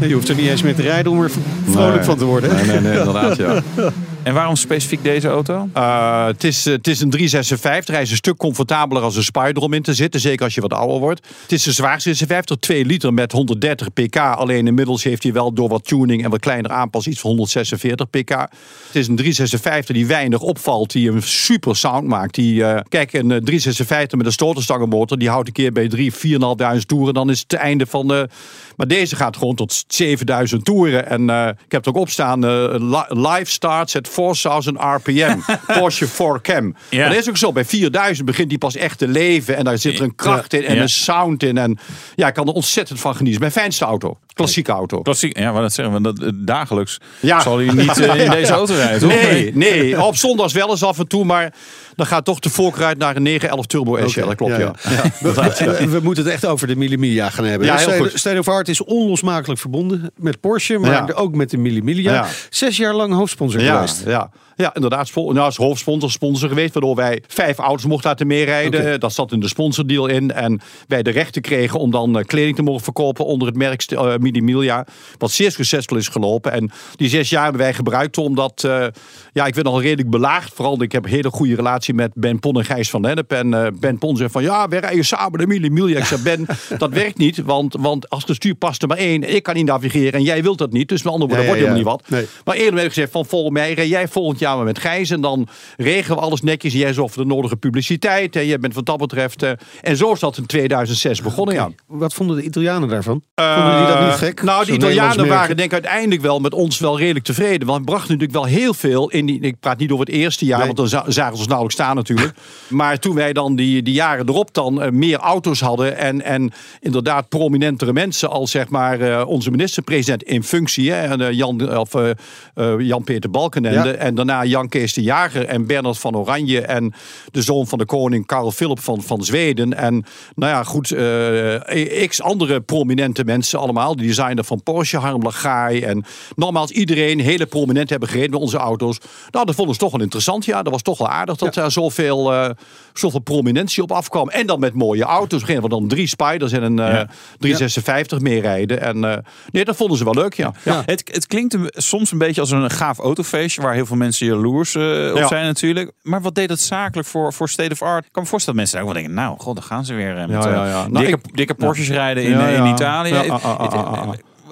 B: Je hoeft er niet eens mee te rijden om er vrolijk
D: Nee.
B: van te worden.
D: Nee, nee, nee, inderdaad, ja.
C: En waarom specifiek deze auto?
D: Uh, het, is, eh, het is een 356. Hij is een stuk comfortabeler als een Spider om in te zitten. Zeker als je wat ouder wordt. Het is een zwaar 56, 2 liter met 130 pk. Alleen inmiddels heeft hij wel door wat tuning en wat kleiner aanpas iets van 146 pk. Het is een 356 die weinig opvalt. Die een super sound maakt. Die, eh, kijk, een eh, 356 met een stoterstangenmotor. Die houdt een keer bij 3, 4.500 toeren. Dan is het het einde van de... Maar deze gaat gewoon tot 7000 toeren. En eh, ik heb het ook opstaan. eh, li- live starts at 4000 rpm. Porsche 4Cam.
C: Ja.
D: Maar dat is ook zo. Bij 4000 begint die pas echt te leven. En daar zit er een kracht in en
C: Ja.
D: een sound in. En ja, ik kan er ontzettend van genieten. Mijn fijnste auto. Klassieke auto.
C: Klassiek, ja, wat dat zeggen we. Dat, eh, dagelijks
D: Ja.
C: zal hij niet eh, in deze auto rijden, toch?
D: Nee, nee. Op zondags wel eens af en toe. Maar dan gaat toch de voorkeur uit naar een 911 Turbo SL. Dat klopt, ja.
B: We, we- we moeten het echt over de Millimiglia gaan hebben.
D: Ja, heel
B: State- of Art is onlosmakelijk verbonden met Porsche, maar
D: Ja.
B: ook met de Millimiglia.
D: Ja.
B: Zes jaar lang hoofdsponsor
D: Ja,
B: geweest.
D: ja. Ja, inderdaad. Nou, als hoofdsponsor sponsor geweest. Waardoor wij vijf auto's mochten laten meerijden. Dat zat in de sponsordeal in. En wij de rechten kregen om dan eh, kleding te mogen verkopen onder het merk uh, Wat zeer succesvol is gelopen. En die zes jaar hebben wij gebruikt omdat... eh, ja, ik werd al redelijk belaagd. Vooral, ik heb een hele goede relatie met Ben Pon en Gijs van Lennep. En Ben Pon zegt van... Ja, we rijden samen de Midi Ik zeg, Ben, dat werkt niet. Want, want als het stuur past er maar één. Ik kan niet navigeren en jij wilt dat niet. Dus met andere woorden,
B: Ja,
D: wordt helemaal
B: ja.
D: niet wat.
B: Nee.
D: Maar eerder heb ik gezegd van volgens mij rij jij volgend jaar met Gijs. En dan regelen we alles netjes. Jij zorgt voor de nodige publiciteit. En jij bent wat dat betreft... eh, en zo is dat in 2006 begonnen, ja.
B: Wat vonden de Italianen daarvan?
D: Eh,
B: vonden die dat niet gek.
D: Nou, de Italianen waren denk ik uiteindelijk wel met ons wel redelijk tevreden. Want we brachten natuurlijk wel heel veel in die. Ik praat niet over het eerste jaar,
B: Nee.
D: want dan za- zagen ze ons nauwelijks staan natuurlijk. maar toen wij dan die, die jaren erop dan eh, meer auto's hadden en, en inderdaad prominentere mensen als zeg maar eh, onze minister-president in functie, hè, en, eh, Jan, of, eh, eh, Jan-Peter Balkenende
B: Ja.
D: en daarna Jan Kees de Jager en Bernard van Oranje en de zoon van de koning Karel Philip van, van Zweden en nou ja goed, eh, x andere prominente mensen allemaal. De designer van Porsche, Harm Lagai en nogmaals iedereen, hele prominent hebben gereden met onze auto's. Nou, dat vonden ze toch wel interessant. Ja, dat was toch wel aardig dat daar zoveel, eh, zoveel prominentie op afkwam. En dan met mooie auto's. Beginnen we dan drie Spiders en een eh,
C: Ja.
D: 356 mee rijden. En nee, dat vonden ze wel leuk, ja. ja.
C: Het, het klinkt soms een beetje als een gaaf autofeestje waar heel veel mensen jaloers eh, op
D: Ja.
C: zijn natuurlijk. Maar wat deed het zakelijk voor, voor State of Art? Ik kan me voorstellen dat mensen daar ook wel denken, nou, god, dan gaan ze weer eh, met eh.
D: Nou,
C: dikke,
D: ik-
C: dikke Porsches rijden in, in. Italië.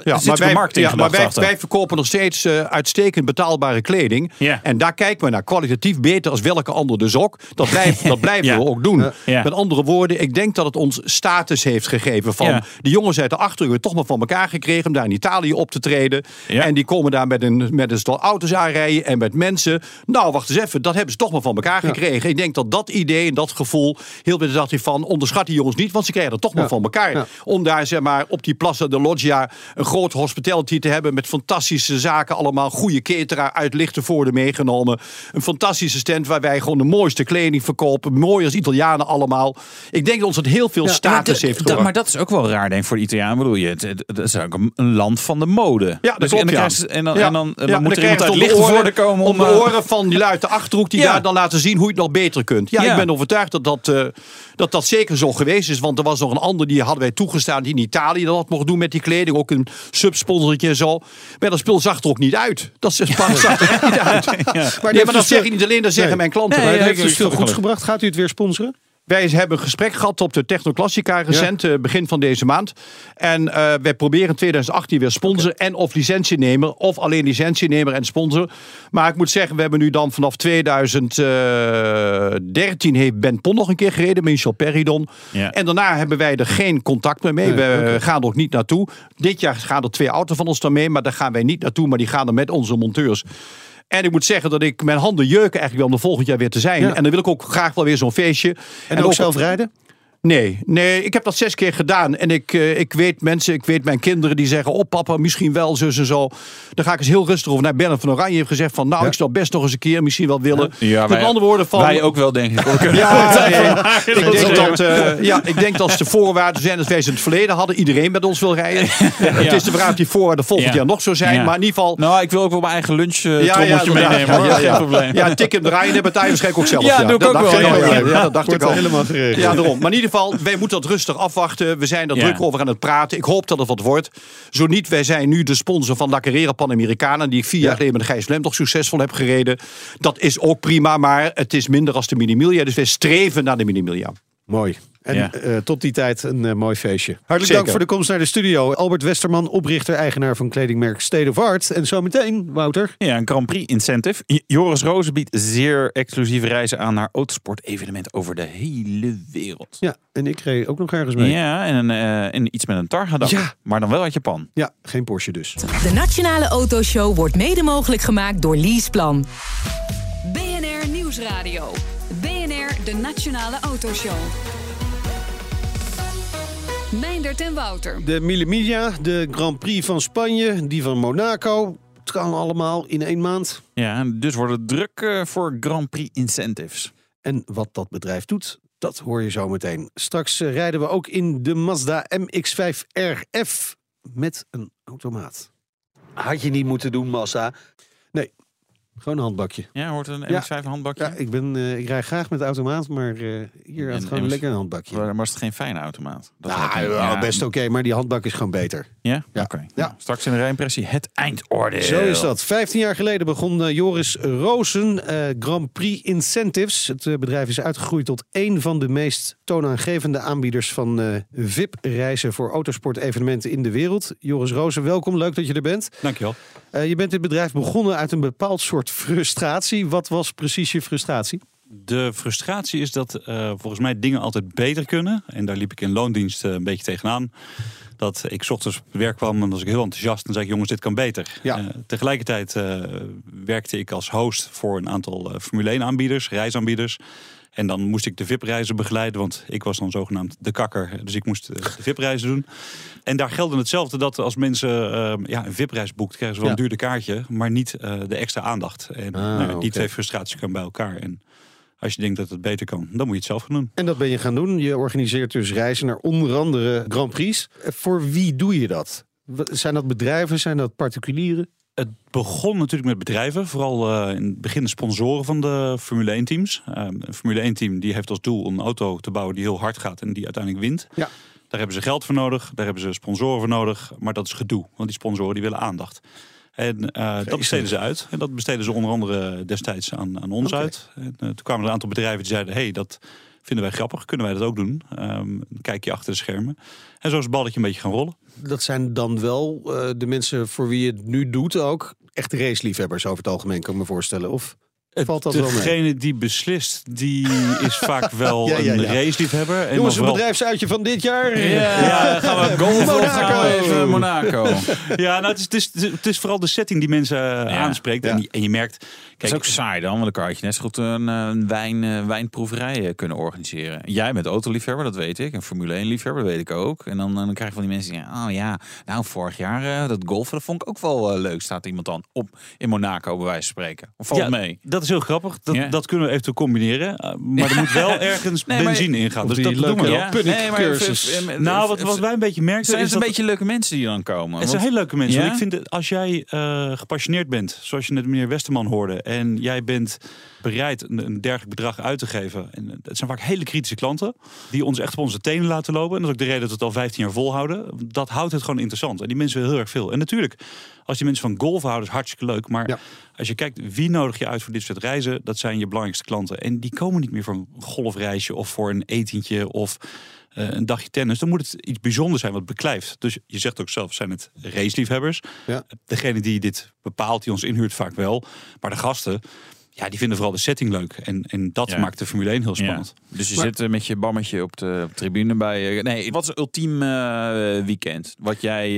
D: Ja, maar wij,
C: marketing
D: ja, maar wij, verkopen nog steeds eh, uitstekend betaalbare kleding.
C: Ja.
D: En daar kijken we naar kwalitatief beter als welke ander dus ook. Dat, blijft, dat blijven
C: Ja.
D: we ook doen.
C: Ja.
D: Met andere woorden, ik denk dat het ons status heeft gegeven. Van
C: Ja.
D: die jongens uit de Achterhoek toch maar van elkaar gekregen om daar in Italië op te treden.
C: Ja.
D: En die komen daar met een, met een stel auto's aanrijden en met mensen. Nou, wacht eens even, dat hebben ze toch maar van elkaar gekregen. Ik denk dat dat idee en dat gevoel, heel veel dacht hij van, onderschat die jongens niet, want ze krijgen het toch maar van elkaar.
B: Ja.
D: Om daar zeg maar op die Plaza de Loggia een groot hospitality te hebben met fantastische zaken allemaal. Goede cateraar uit Lichtenvoorde meegenomen. Een fantastische stand waar wij gewoon de mooiste kleding verkopen. Mooi als Italianen allemaal. Ik denk dat ons het heel veel status
C: dat-
D: heeft
C: dat-
D: gebracht.
C: Maar dat is ook wel raar, denk ik, voor de Italianen. Bedoel je, het, het, het is ook een, een land van de mode.
D: Ja, dat
C: Dus-
D: klopt,
C: en dan,
D: ja.
C: en dan, en moet er iemand uit
D: de
C: Lichtenvoorde komen om...
D: Om de
C: eh,
D: oren van die lui uit de Achterhoek die
C: Ja.
D: daar dan laten zien hoe je het nog beter kunt. Ja,
C: Ja.
D: ik ben overtuigd dat dat, eh, dat dat zeker zo geweest is. Want er was nog een ander die hadden wij toegestaan die in Italië dat mocht doen met die kleding. Ook een subsponsortje en zo. Maar dat spul zag er ook niet uit. Dat zag er echt niet uit.
B: Maar,
D: Nee,
B: heeft
D: maar dat zeg je niet alleen, dat zeggen
B: Nee.
D: mijn klanten.
C: Nee,
B: Maar het
C: ja,
B: heeft
C: ik-
B: dus veel
C: ik-
B: goeds gebracht. Gaat u het weer sponsoren?
D: Wij hebben een gesprek gehad op de Technoclassica recent, eh, begin van deze maand. En eh, wij proberen in 2018 weer sponsor en of licentienemer. Of alleen licentienemer en sponsor. Maar ik moet zeggen, we hebben nu dan vanaf 2013 heeft Ben Pon nog een keer gereden. Michel Peridon.
C: Ja.
D: En daarna hebben wij er geen contact meer mee.
B: Nee,
D: we gaan er ook niet naartoe. Dit jaar gaan er twee auto's van ons dan mee. Maar daar gaan wij niet naartoe. Maar die gaan er met onze monteurs. En ik moet zeggen dat ik mijn handen jeuken eigenlijk wel om er volgend jaar weer te zijn. En dan wil ik ook graag wel weer zo'n feestje.
B: En, ook zelf rijden?
D: Nee, nee, ik heb dat zes keer gedaan. En ik, eh, ik weet mensen, ik weet mijn kinderen die zeggen... oh papa, misschien wel, zus en zo. Dan ga ik eens heel rustig over naar Bernard van Oranje. heeft gezegd van, nou, ik zou best nog eens een keer misschien wel willen.
C: Ja,
D: Met andere woorden van...
C: Wij ook wel, denk ik.
D: Ja, nee. ik, denk dat, eh, ja, ik denk dat als de voorwaarden zijn als wij ze in het verleden hadden. Iedereen met ons wil rijden. Het is de vraag of die voorwaarden volgend
C: Ja.
D: jaar nog zo zijn.
C: Ja.
D: Maar in ieder geval...
C: Nou, ik wil ook wel mijn eigen lunch eh,
D: Ja, ja,
C: trommeltje meenemen.
D: Ja, ja,
C: Geen probleem.
D: Ja, tik hem draaien, dat betaal je waarschijnlijk ook zelf.
C: Ja, doe ik
D: dat
C: ook wel. Ja, ja,
D: Ja, dat dacht ik al.
B: helemaal geregeld.
D: Ja, daarom. Maar in ieder geval, wij moeten dat rustig afwachten. We zijn er
C: Ja.
D: druk over aan het praten. Ik hoop dat het wat wordt. Zo niet, wij zijn nu de sponsor van La Carrera Panamericana. Die ik vier jaar geleden met Gijs Lem toch succesvol heb gereden. Dat is ook prima, maar het is minder als de Mini Miglia. Dus wij streven naar de Mini Miglia.
B: Mooi. En
C: Ja.
B: eh, tot die tijd een eh, mooi feestje. Hartelijk
D: Zeker.
B: dank voor de komst naar de studio. Albert Westerman, oprichter, eigenaar van kledingmerk State of Art. En zometeen, Wouter.
C: Ja, een Grand Prix incentive. J- Joris Rozen biedt zeer exclusieve reizen aan naar autosport-evenementen over de hele wereld.
B: Ja, en ik reed ook nog ergens mee. Ja,
C: Ja, en, een, eh, en iets met een Targa
B: Ja.
C: Maar dan wel uit Japan.
B: geen Porsche dus.
G: De Nationale Autoshow wordt mede mogelijk gemaakt door Leaseplan.
A: BNR Nieuwsradio. De Nationale Autoshow. Meindert en Wouter.
B: De Mille Miglia, de Grand Prix van Spanje, die van Monaco. Het kan allemaal in één maand.
C: Ja, en dus wordt het druk eh, voor Grand Prix incentives.
B: En wat dat bedrijf doet, dat hoor je zo meteen. Straks eh, rijden we ook in de Mazda MX-5 RF met een automaat. Had je niet moeten doen, Mazda. Gewoon een handbakje.
C: Ja, hoort een
B: Ja.
C: MX-5 handbakje?
B: Ja, ik, ben, eh, ik rij graag met de automaat, maar eh, hier had gewoon lekker een handbakje.
C: Maar was het geen fijne automaat? Dat
B: Nou,
C: ja,
B: best oké, maar die handbak is gewoon beter.
C: Ja?
B: Ja.
C: Oké.
B: Ja.
C: Nou, straks in de rijimpressie het eindoordeel.
B: Zo is dat. Vijftien jaar geleden begon eh, Joris Rozen eh, Grand Prix Incentives. Het bedrijf is uitgegroeid tot één van de meest toonaangevende aanbieders van eh, VIP-reizen voor autosportevenementen in de wereld. Joris Rozen, welkom. Leuk dat je er bent.
F: Dankjewel.
B: Eh, je bent dit bedrijf begonnen uit een bepaald soort frustratie. Wat was precies je frustratie?
F: De frustratie is dat eh, volgens mij dingen altijd beter kunnen. En daar liep ik in loondienst eh, een beetje tegenaan. Dat ik 's ochtends op werk kwam en was ik heel enthousiast. En zei ik, jongens, dit kan beter.
B: Ja.
F: Eh, tegelijkertijd werkte ik als host voor een aantal Formule 1 aanbieders, reisaanbieders. En dan moest ik de VIP-reizen begeleiden, want ik was dan zogenaamd de kakker. Dus ik moest eh, de VIP-reizen doen. En daar geldt hetzelfde dat als mensen eh, ja, een VIP-reis boekt, krijgen ze wel een
B: Ja.
F: duurder kaartje, maar niet eh, de extra aandacht. En
B: Ah,
F: nou, die twee frustraties komen bij elkaar. En als je denkt dat het beter kan, dan moet je het zelf gaan doen.
B: En dat ben je gaan doen. Je organiseert dus reizen naar onder andere Grand Prix. Voor wie doe je dat? Zijn dat bedrijven? Zijn dat particulieren?
F: Het begon natuurlijk met bedrijven, vooral eh, in het begin de sponsoren van de Formule 1 teams. Eh, een Formule 1 team die heeft als doel een auto te bouwen die heel hard gaat en die uiteindelijk wint.
B: Ja.
F: Daar hebben ze geld voor nodig, daar hebben ze sponsoren voor nodig, maar dat is gedoe, want die sponsoren die willen aandacht. En eh, dat besteden ze uit. En dat besteden ze onder andere destijds aan, aan ons uit. En, eh, toen kwamen er een aantal bedrijven die zeiden: hey, dat vinden wij grappig, kunnen wij dat ook doen? Ehm, een kijkje achter de schermen. En zo is het balletje een beetje gaan rollen.
B: Dat zijn dan wel eh, de mensen voor wie je het nu doet ook. Echt raceliefhebbers over het algemeen, kan ik me voorstellen. Of valt dat wel mee?
F: Degene die beslist, die is vaak wel
B: Ja, ja,
F: een raceliefhebber. En
B: Jongens,
F: dan
B: een
F: vooral-
B: bedrijfsuitje van dit jaar.
C: Ja, gaan we gaan we even Monaco?
F: Ja, nou, het, is, het, is, het is vooral de setting die mensen eh, aanspreekt.
B: Ja.
F: En, je, en je merkt...
C: Dat is ook saai dan, want dan kan je net zo goed een, eh, een wijn, eh, wijnproeverij eh, kunnen organiseren. Jij bent autoliefhebber, dat weet ik. Een Formule 1 liefhebber, dat weet ik ook. En dan, dan krijg je van die mensen die zeggen, oh ja, nou vorig jaar eh, dat golfen, dat vond ik ook wel leuk. Staat iemand dan op in Monaco bij wijze van spreken. Of valt mee?
F: Dat is heel grappig. Dat,
C: Ja.
F: dat kunnen we eventueel combineren. Uh, maar er moet wel ergens
C: Nee, maar-
F: benzine in gaan. Dus
B: die
F: dat doen we wel.
C: V- v-
F: Nou, wat, wat wij een beetje merken
C: zijn
F: is
C: het een
F: dat...
C: beetje leuke mensen die dan komen.
F: Het zijn heel leuke mensen.
C: Ja?
F: Want Ik vind dat als jij eh, gepassioneerd bent, zoals je net meneer Westerman hoorde, en jij bent bereid een, een dergelijk bedrag uit te geven. En het zijn vaak hele kritische klanten die ons echt op onze tenen laten lopen. En dat is ook de reden dat we het al 15 jaar volhouden. Dat houdt het gewoon interessant. En die mensen willen heel erg veel. En natuurlijk, als die mensen van golf houden, is hartstikke leuk. Maar
B: Ja.
F: als je kijkt wie nodig je uit voor dit soort reizen, dat zijn je belangrijkste klanten. En die komen niet meer voor een golfreisje of voor een etentje of eh, een dagje tennis. Dan moet het iets bijzonders zijn wat beklijft. Dus je zegt ook zelf, zijn het raceliefhebbers?
B: Ja.
F: Degene die dit bepaalt, die ons inhuurt vaak wel. Maar de gasten, ja, die vinden vooral de setting leuk. En, en dat
C: Ja.
F: maakt de Formule 1 heel spannend.
C: Ja. Dus je
B: Maar-
C: zit eh, met je bammetje op de, op de tribune bij. eh, nee, wat is het ultiem eh, weekend wat jij,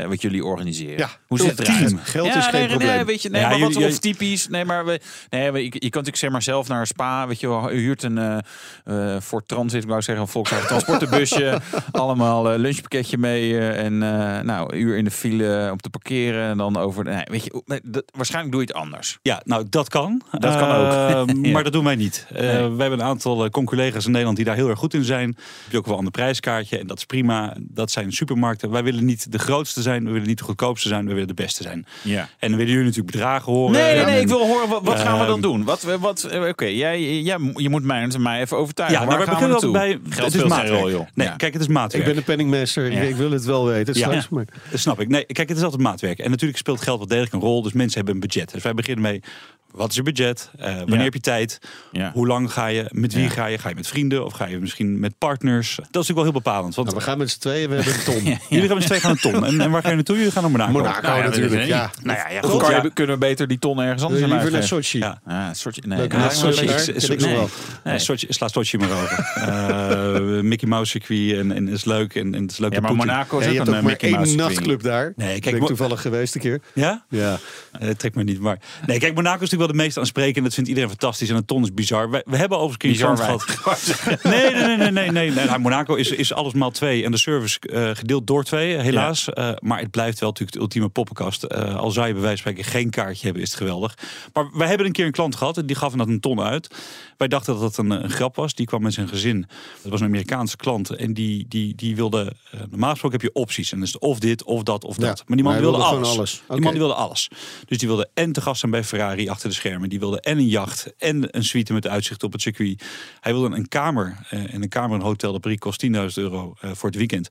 C: eh, wat jullie organiseren?
B: Ja,
C: Hoe zit het eruit?
B: Geld
C: ja,
B: is geen
C: nee,
B: probleem.
C: Nee, weet je, nee,
F: Ja,
C: maar wat
F: jullie-
C: of typisch. Nee, maar we, nee, we- je, je kan natuurlijk zeg maar zelf naar Spa. Weet je, wel, je huurt een eh eh voor Transit, ik wou zeggen, een Volkswagen transportenbusje. allemaal lunchpakketje mee en eh, nou, een uur in de file om te parkeren en dan over. Nee, weet je, nee, dat, waarschijnlijk doe je het anders.
F: Ja, nou, dat kan.
C: Dat kan ook.
F: Eh,
C: Ja.
F: Maar dat doen wij niet. Eh,
C: Nee.
F: We hebben een aantal uh, conculega's in Nederland die daar heel erg goed in zijn. Heb je ook wel een ander prijskaartje en dat is prima. Dat zijn supermarkten. Wij willen niet de grootste zijn, we willen niet de goedkoopste zijn, we willen de beste zijn.
C: Ja.
F: En dan willen jullie natuurlijk bedragen horen.
C: Nee, nee, nee,
F: En-
C: ik wil horen, wat, wat gaan we dan
F: Ehm,
C: doen? Wat, wat, eh, Oké, jij, jij, je moet mij, mij even overtuigen.
F: Ja,
C: Waar
F: nou, we
C: we
F: beginnen altijd bij.
C: Geld
F: het is maatwerk.
C: rol, joh.
F: Nee,
C: Ja.
F: kijk, het is maatwerk.
B: Ik ben de penningmeester. Ik-
C: Ja.
B: Ik wil het wel weten
F: Ja.
B: Maar
F: Dat snap ik. Nee, kijk, het is altijd maatwerk. En natuurlijk speelt geld wel degelijk een rol. Dus mensen hebben een budget. Dus wij beginnen mee. Wat is je budget? Eh, wanneer
C: Ja.
F: heb je tijd?
C: Ja.
F: Hoe lang ga je? Met wie
C: Ja.
F: ga je? Ga je met vrienden? Of ga je misschien met partners? Dat is natuurlijk wel heel bepalend. Want
B: nou, we gaan met z'n tweeën. We hebben een ton.
F: jullie gaan met z'n tweeën gaan naar Ton. En, en waar ga je naartoe? Jullie gaan naar Monaco.
B: Monaco
C: Nou ja,
B: natuurlijk. Ja.
F: Nou ja, ja goed.
C: je, kunnen we beter die ton ergens anders aan
B: Liever naar? Sochi.
F: Ja.
C: Ah, een soortje, nee,
B: Leuk,
C: me
B: Sochi
C: een nee.
F: Sochi, sla Sochi maar over. Eh, Mickey Mouse circuit en, en is leuk. En, en het is leuk
C: Ja, maar. Monaco is
B: je
C: ook een eh, Mickey Mouse
B: nachtclub daar.
F: Nee, kijk,
B: ben ik
F: Mo-
B: toevallig geweest een keer.
F: Ja?
B: Ja.
F: Dat trekt me niet, maar... Nee, kijk, Monaco is natuurlijk wel de meest aansprekende. Dat vindt iedereen fantastisch. En een ton is bizar. We, we hebben overigens een keer
C: Bizar
F: gehad. Nee, nee, nee, nee, nee. nee, nee. Nou, Monaco is, is alles maal twee. En de service eh, gedeeld door twee, helaas. Eh, maar het blijft wel natuurlijk de ultieme poppenkast. Eh, al zou je bij wijze van spreken geen kaartje hebben, is het geweldig. Maar wij hebben een keer een klant gehad. en Die gaf dat een ton uit. Wij dachten dat dat een, een grap was. Die kwam met zijn gezin. Dat was een Amerikaanse klant. En die, die, die wilde... normaal gesproken heb je opties. En dan is het of dit, of dat, of
B: Ja,
F: dat. Maar die man wilde, alles.
B: alles.
F: Die man die wilde alles. Dus die wilde en te gast zijn bij Ferrari achter de schermen. Die wilde en een jacht en een suite met uitzicht op het circuit. Hij wilde een kamer. eh, en een kamer een hotel Paris kost 10.000 euro eh, voor het weekend.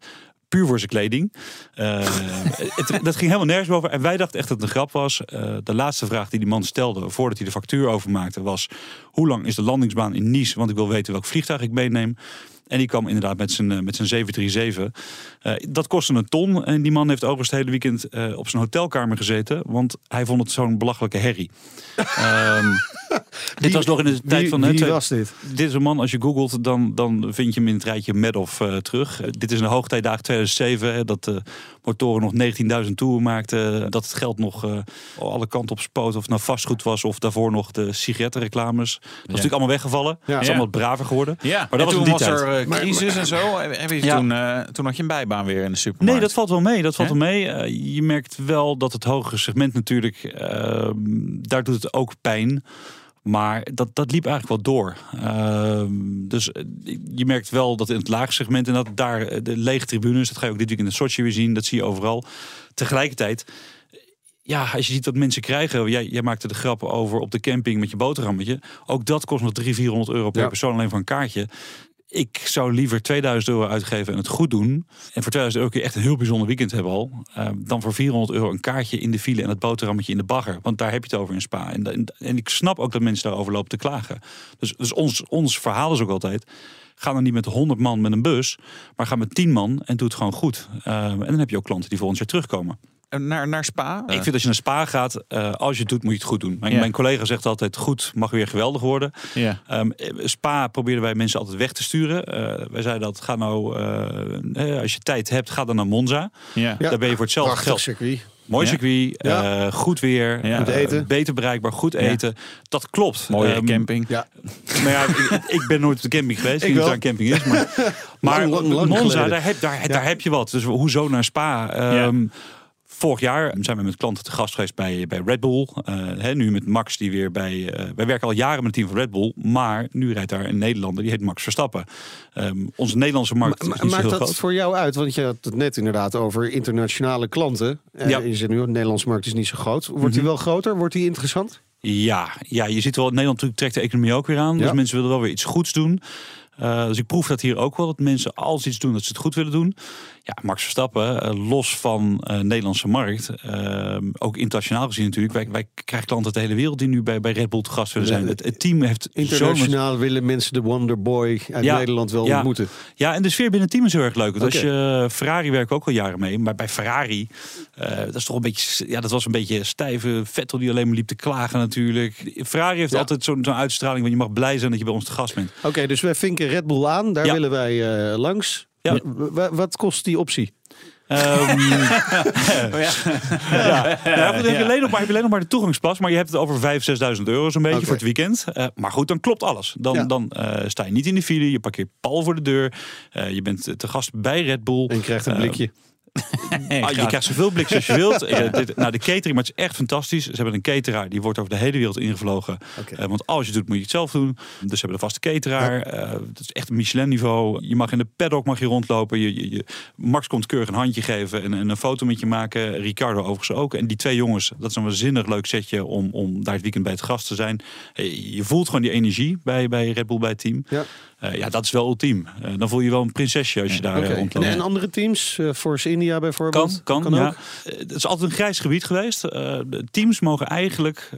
F: Puur voor zijn kleding. Eh, dat ging helemaal nergens boven. En wij dachten echt dat het een grap was. Eh, de laatste vraag die die man stelde voordat hij de factuur overmaakte was... hoe lang is de landingsbaan in Nice? Want ik wil weten welk vliegtuig ik meeneem. En die kwam inderdaad met zijn, eh, met zijn 737. Eh, dat kostte een ton. En die man heeft overigens het hele weekend eh, op zijn hotelkamer gezeten. Want hij vond het zo'n belachelijke herrie. Ehm, dit was nog in de tijd
B: wie,
F: van... hè,
B: Wie
F: twee-
B: was dit?
F: Dit is een man, als je googelt, dan, dan vind je hem in het rijtje Madoff eh terug. Eh, dit is een hoogtijdaag 2007, hè, dat de motoren nog 19.000 toeren maakten. Dat het geld nog eh, alle kanten op spoot, of het nou vastgoed was... of daarvoor nog de sigarettenreclames. Dat is natuurlijk allemaal weggevallen. Het is
B: Ja.
F: allemaal wat braver geworden.
C: Ja,
F: Maar dat
C: en
F: was
C: toen was
F: tijd.
C: er eh,
B: Maar-
C: crisis en zo. Heb je
F: Ja.
C: toen, eh, toen had je een bijbaan weer in de supermarkt.
F: Nee, dat valt wel mee. Dat valt wel mee. Eh, je merkt wel dat het hogere segment natuurlijk, ehm, daar doet het ook pijn. Maar dat, dat liep eigenlijk wel door. Ehm, dus eh, je merkt wel dat in het lage segment en dat daar eh, de lege tribunes, dat ga je ook dit weekend in Sochi weer zien, dat zie je overal. Tegelijkertijd, ja, als je ziet wat mensen krijgen, jij, jij maakte de grap over op de camping met je boterhammetje. Ook dat kost nog 300, 400 euro per
B: Ja.
F: persoon alleen voor een kaartje. Ik zou liever 2000 euro uitgeven en het goed doen. En voor 2000 euro kun je echt een heel bijzonder weekend hebben al. eh, dan voor 400 euro een kaartje in de file en het boterhammetje in de bagger. Want daar heb je het over in Spa. En, en, ik snap ook dat mensen daarover lopen te klagen. Dus, dus ons, ons verhaal is ook altijd... Ga dan niet met 100 man met een bus, maar ga met 10 man en doe het gewoon goed. Eh, en dan heb je ook klanten die volgend jaar terugkomen.
C: Eh, Naar, naar Spa?
F: Ik vind als je naar Spa gaat, eh, als je het doet, moet je het goed doen. Mijn, mijn collega zegt altijd, goed mag weer geweldig worden.
C: Ja.
F: Ehm, Spa probeerden wij mensen altijd weg te sturen. Eh, wij zeiden dat, ga nou, eh, eh, als je tijd hebt, ga dan naar Monza.
C: Ja.
B: Ja.
F: Daar ben je voor hetzelfde
B: Prachtig
F: geld.
B: circuit.
F: Mooi
C: Ja.
F: circuit,
B: Ja.
F: eh, goed weer,
C: Ja.
F: eh,
B: Goed eten.
F: beter bereikbaar, goed eten. Dat klopt.
C: Mooie
F: Ehm,
C: camping.
B: Ja.
F: Maar ja, ik, ik ben nooit op de camping geweest. Ik
B: Ik
F: weet niet een camping is. Maar, maar
B: Lang, lang, lang
F: Monza, daar heb, daar, daar heb je wat. Dus hoezo naar Spa? Ehm, Vorig jaar zijn we met klanten te gast geweest bij, bij Red Bull. Eh, hè, nu met Max die weer bij... eh, wij werken al jaren met het team van Red Bull. Maar nu rijdt daar een Nederlander, die heet Max Verstappen. Ehm, onze Nederlandse markt
B: Ma-
F: is niet
B: maakt
F: heel
B: dat
F: groot.
B: voor jou uit? Want je had het net inderdaad over internationale klanten. Eh,
F: Ja. Mhm.
B: Je zegt nu, de Nederlandse markt is niet zo groot. Wordt die wel groter? Wordt die interessant?
F: Ja, ja, je ziet wel, Nederland trekt de economie ook weer aan.
B: Ja.
F: Dus mensen willen wel weer iets goeds doen. Dus ik proef dat hier ook wel, dat mensen als iets doen, dat ze het goed willen doen. Ja, Max Verstappen, eh, los van eh Nederlandse markt, eh, ook internationaal gezien natuurlijk. Wij, wij krijgen klanten uit de hele wereld die nu bij, bij Red Bull te gast willen zijn. Het, het team heeft.
B: Internationaal willen mensen de Wonderboy uit
F: Ja.
B: Nederland wel
F: Ja.
B: ontmoeten.
F: Ja, en de sfeer binnen het team is heel erg leuk. Want als je Ferrari werken ook al jaren mee, maar bij Ferrari, dat is toch een beetje, ja, dat was een beetje stijve Vettel die alleen maar liep te klagen natuurlijk. Ferrari heeft
B: Ja.
F: altijd zo'n uitstraling, want je mag blij zijn dat je bij ons te gast bent.
B: Oké, dus wij vinken Red Bull aan. Daar willen wij langs.
F: Ja.
B: Wat kost die optie?
F: Ehm, ja. Ja. Nou, goed, heb je alleen nog maar, heb je alleen nog maar de toegangspas, maar je hebt het over 5.000, 6.000 euro zo'n beetje voor het weekend. Eh, maar goed, dan klopt alles. Dan,
B: Ja.
F: dan eh, sta je niet in de file, je parkeert pal voor de deur, eh, je bent te gast bij Red Bull.
B: En je krijgt een
F: Eh, Ah, je krijgt zoveel blikjes als je wilt. Eh, dit- nou, de catering, maar het is echt fantastisch. Ze hebben een cateraar, die wordt over de hele wereld ingevlogen. Eh, want als je het doet, moet je het zelf doen. Dus ze hebben een vaste cateraar. Eh, dat is echt een Michelin-niveau. Je mag in de paddock mag je rondlopen. Je, je, je- Max komt keurig een handje geven en, en een foto met je maken. Ricardo overigens ook. En die twee jongens, dat is een waanzinnig leuk setje om, om daar het weekend bij het gast te zijn. Je voelt gewoon die energie bij, bij Red Bull, bij het team.
B: Ja.
F: Eh, ja, dat is wel ultiem. Eh, dan voel je wel een prinsesje als je daar eh,
B: En,
F: rondloopt.
B: en andere teams? Force India bijvoorbeeld?
F: Kan, kan,
B: ook?
F: ja. Het is altijd een grijs gebied geweest. Teams mogen eigenlijk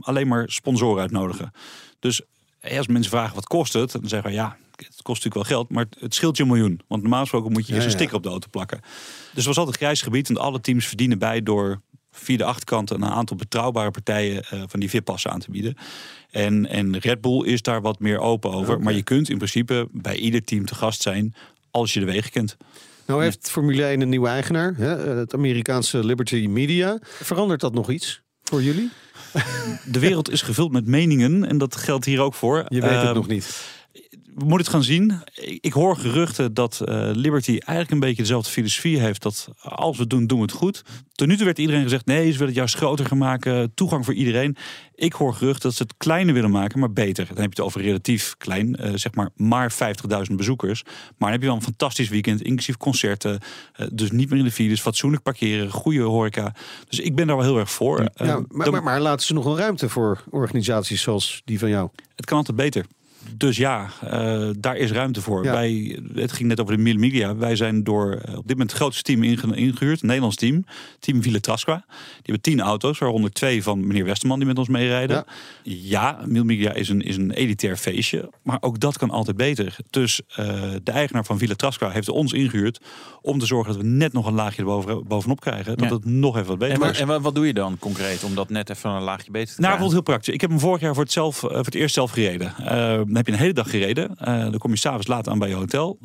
F: alleen maar sponsoren uitnodigen. Dus als mensen vragen wat kost het, dan zeggen we ja, het kost natuurlijk wel geld, maar het- scheelt je een miljoen. Want normaal gesproken moet je eerst
B: Ja,
F: een
B: ja.
F: sticker op de auto plakken. Dus het was altijd een grijs gebied en alle teams verdienen bij door via de achterkant een aantal betrouwbare partijen eh, van die VIP-passen aan te bieden. En, en Red Bull is daar wat meer open over. Maar je kunt in principe bij ieder team te gast zijn als je de wegen kent.
B: Nou heeft Formule 1 een nieuwe eigenaar. Hè? Het Amerikaanse Liberty Media. Verandert dat nog iets voor jullie?
F: De wereld is gevuld met meningen en dat geldt hier ook voor.
B: Je weet het
F: Ehm,
B: nog niet.
F: We moeten het gaan zien. Ik, hoor geruchten dat eh, Liberty eigenlijk een beetje dezelfde filosofie heeft. Dat als we het doen, doen we het goed. Tot nu toe werd iedereen gezegd, nee, ze willen het juist groter gaan maken. Toegang voor iedereen. Ik hoor geruchten dat ze het kleiner willen maken, maar beter. Dan heb je het over relatief klein. eh, zeg maar maar 50.000 bezoekers. Maar dan heb je wel een fantastisch weekend, inclusief concerten. eh, dus niet meer in de files, fatsoenlijk parkeren, goede horeca. Dus ik ben daar wel heel erg voor.
B: Ja, maar, maar, maar laten ze nog wel ruimte voor organisaties zoals die van jou?
F: Het kan altijd beter. Dus ja, eh, daar is ruimte voor.
B: Ja.
F: Wij, het ging net over de Mille Miglia. Wij zijn door eh, op dit moment het grootste team inge- ingehuurd. Een Nederlands team. Team Ville Trasqua. Die hebben tien auto's, waaronder twee van meneer Westerman die met ons meerijden.
B: Ja.
F: Ja, Mille Miglia is een, is een elitair feestje. Maar ook dat kan altijd beter. Dus eh, de eigenaar van Ville Trasqua heeft ons ingehuurd om te zorgen dat we net nog een laagje erboven, bovenop krijgen. Dat
C: Ja.
F: het nog even wat beter
C: En, wat, en wat, doe je dan concreet om dat net even een laagje beter te
F: Nou,
C: krijgen?
F: bijvoorbeeld heel praktisch. Ik heb hem vorig jaar voor het, zelf, voor het eerst zelf gereden. Eh, dan heb je een hele dag gereden. Eh, dan kom je s'avonds laat aan bij je hotel.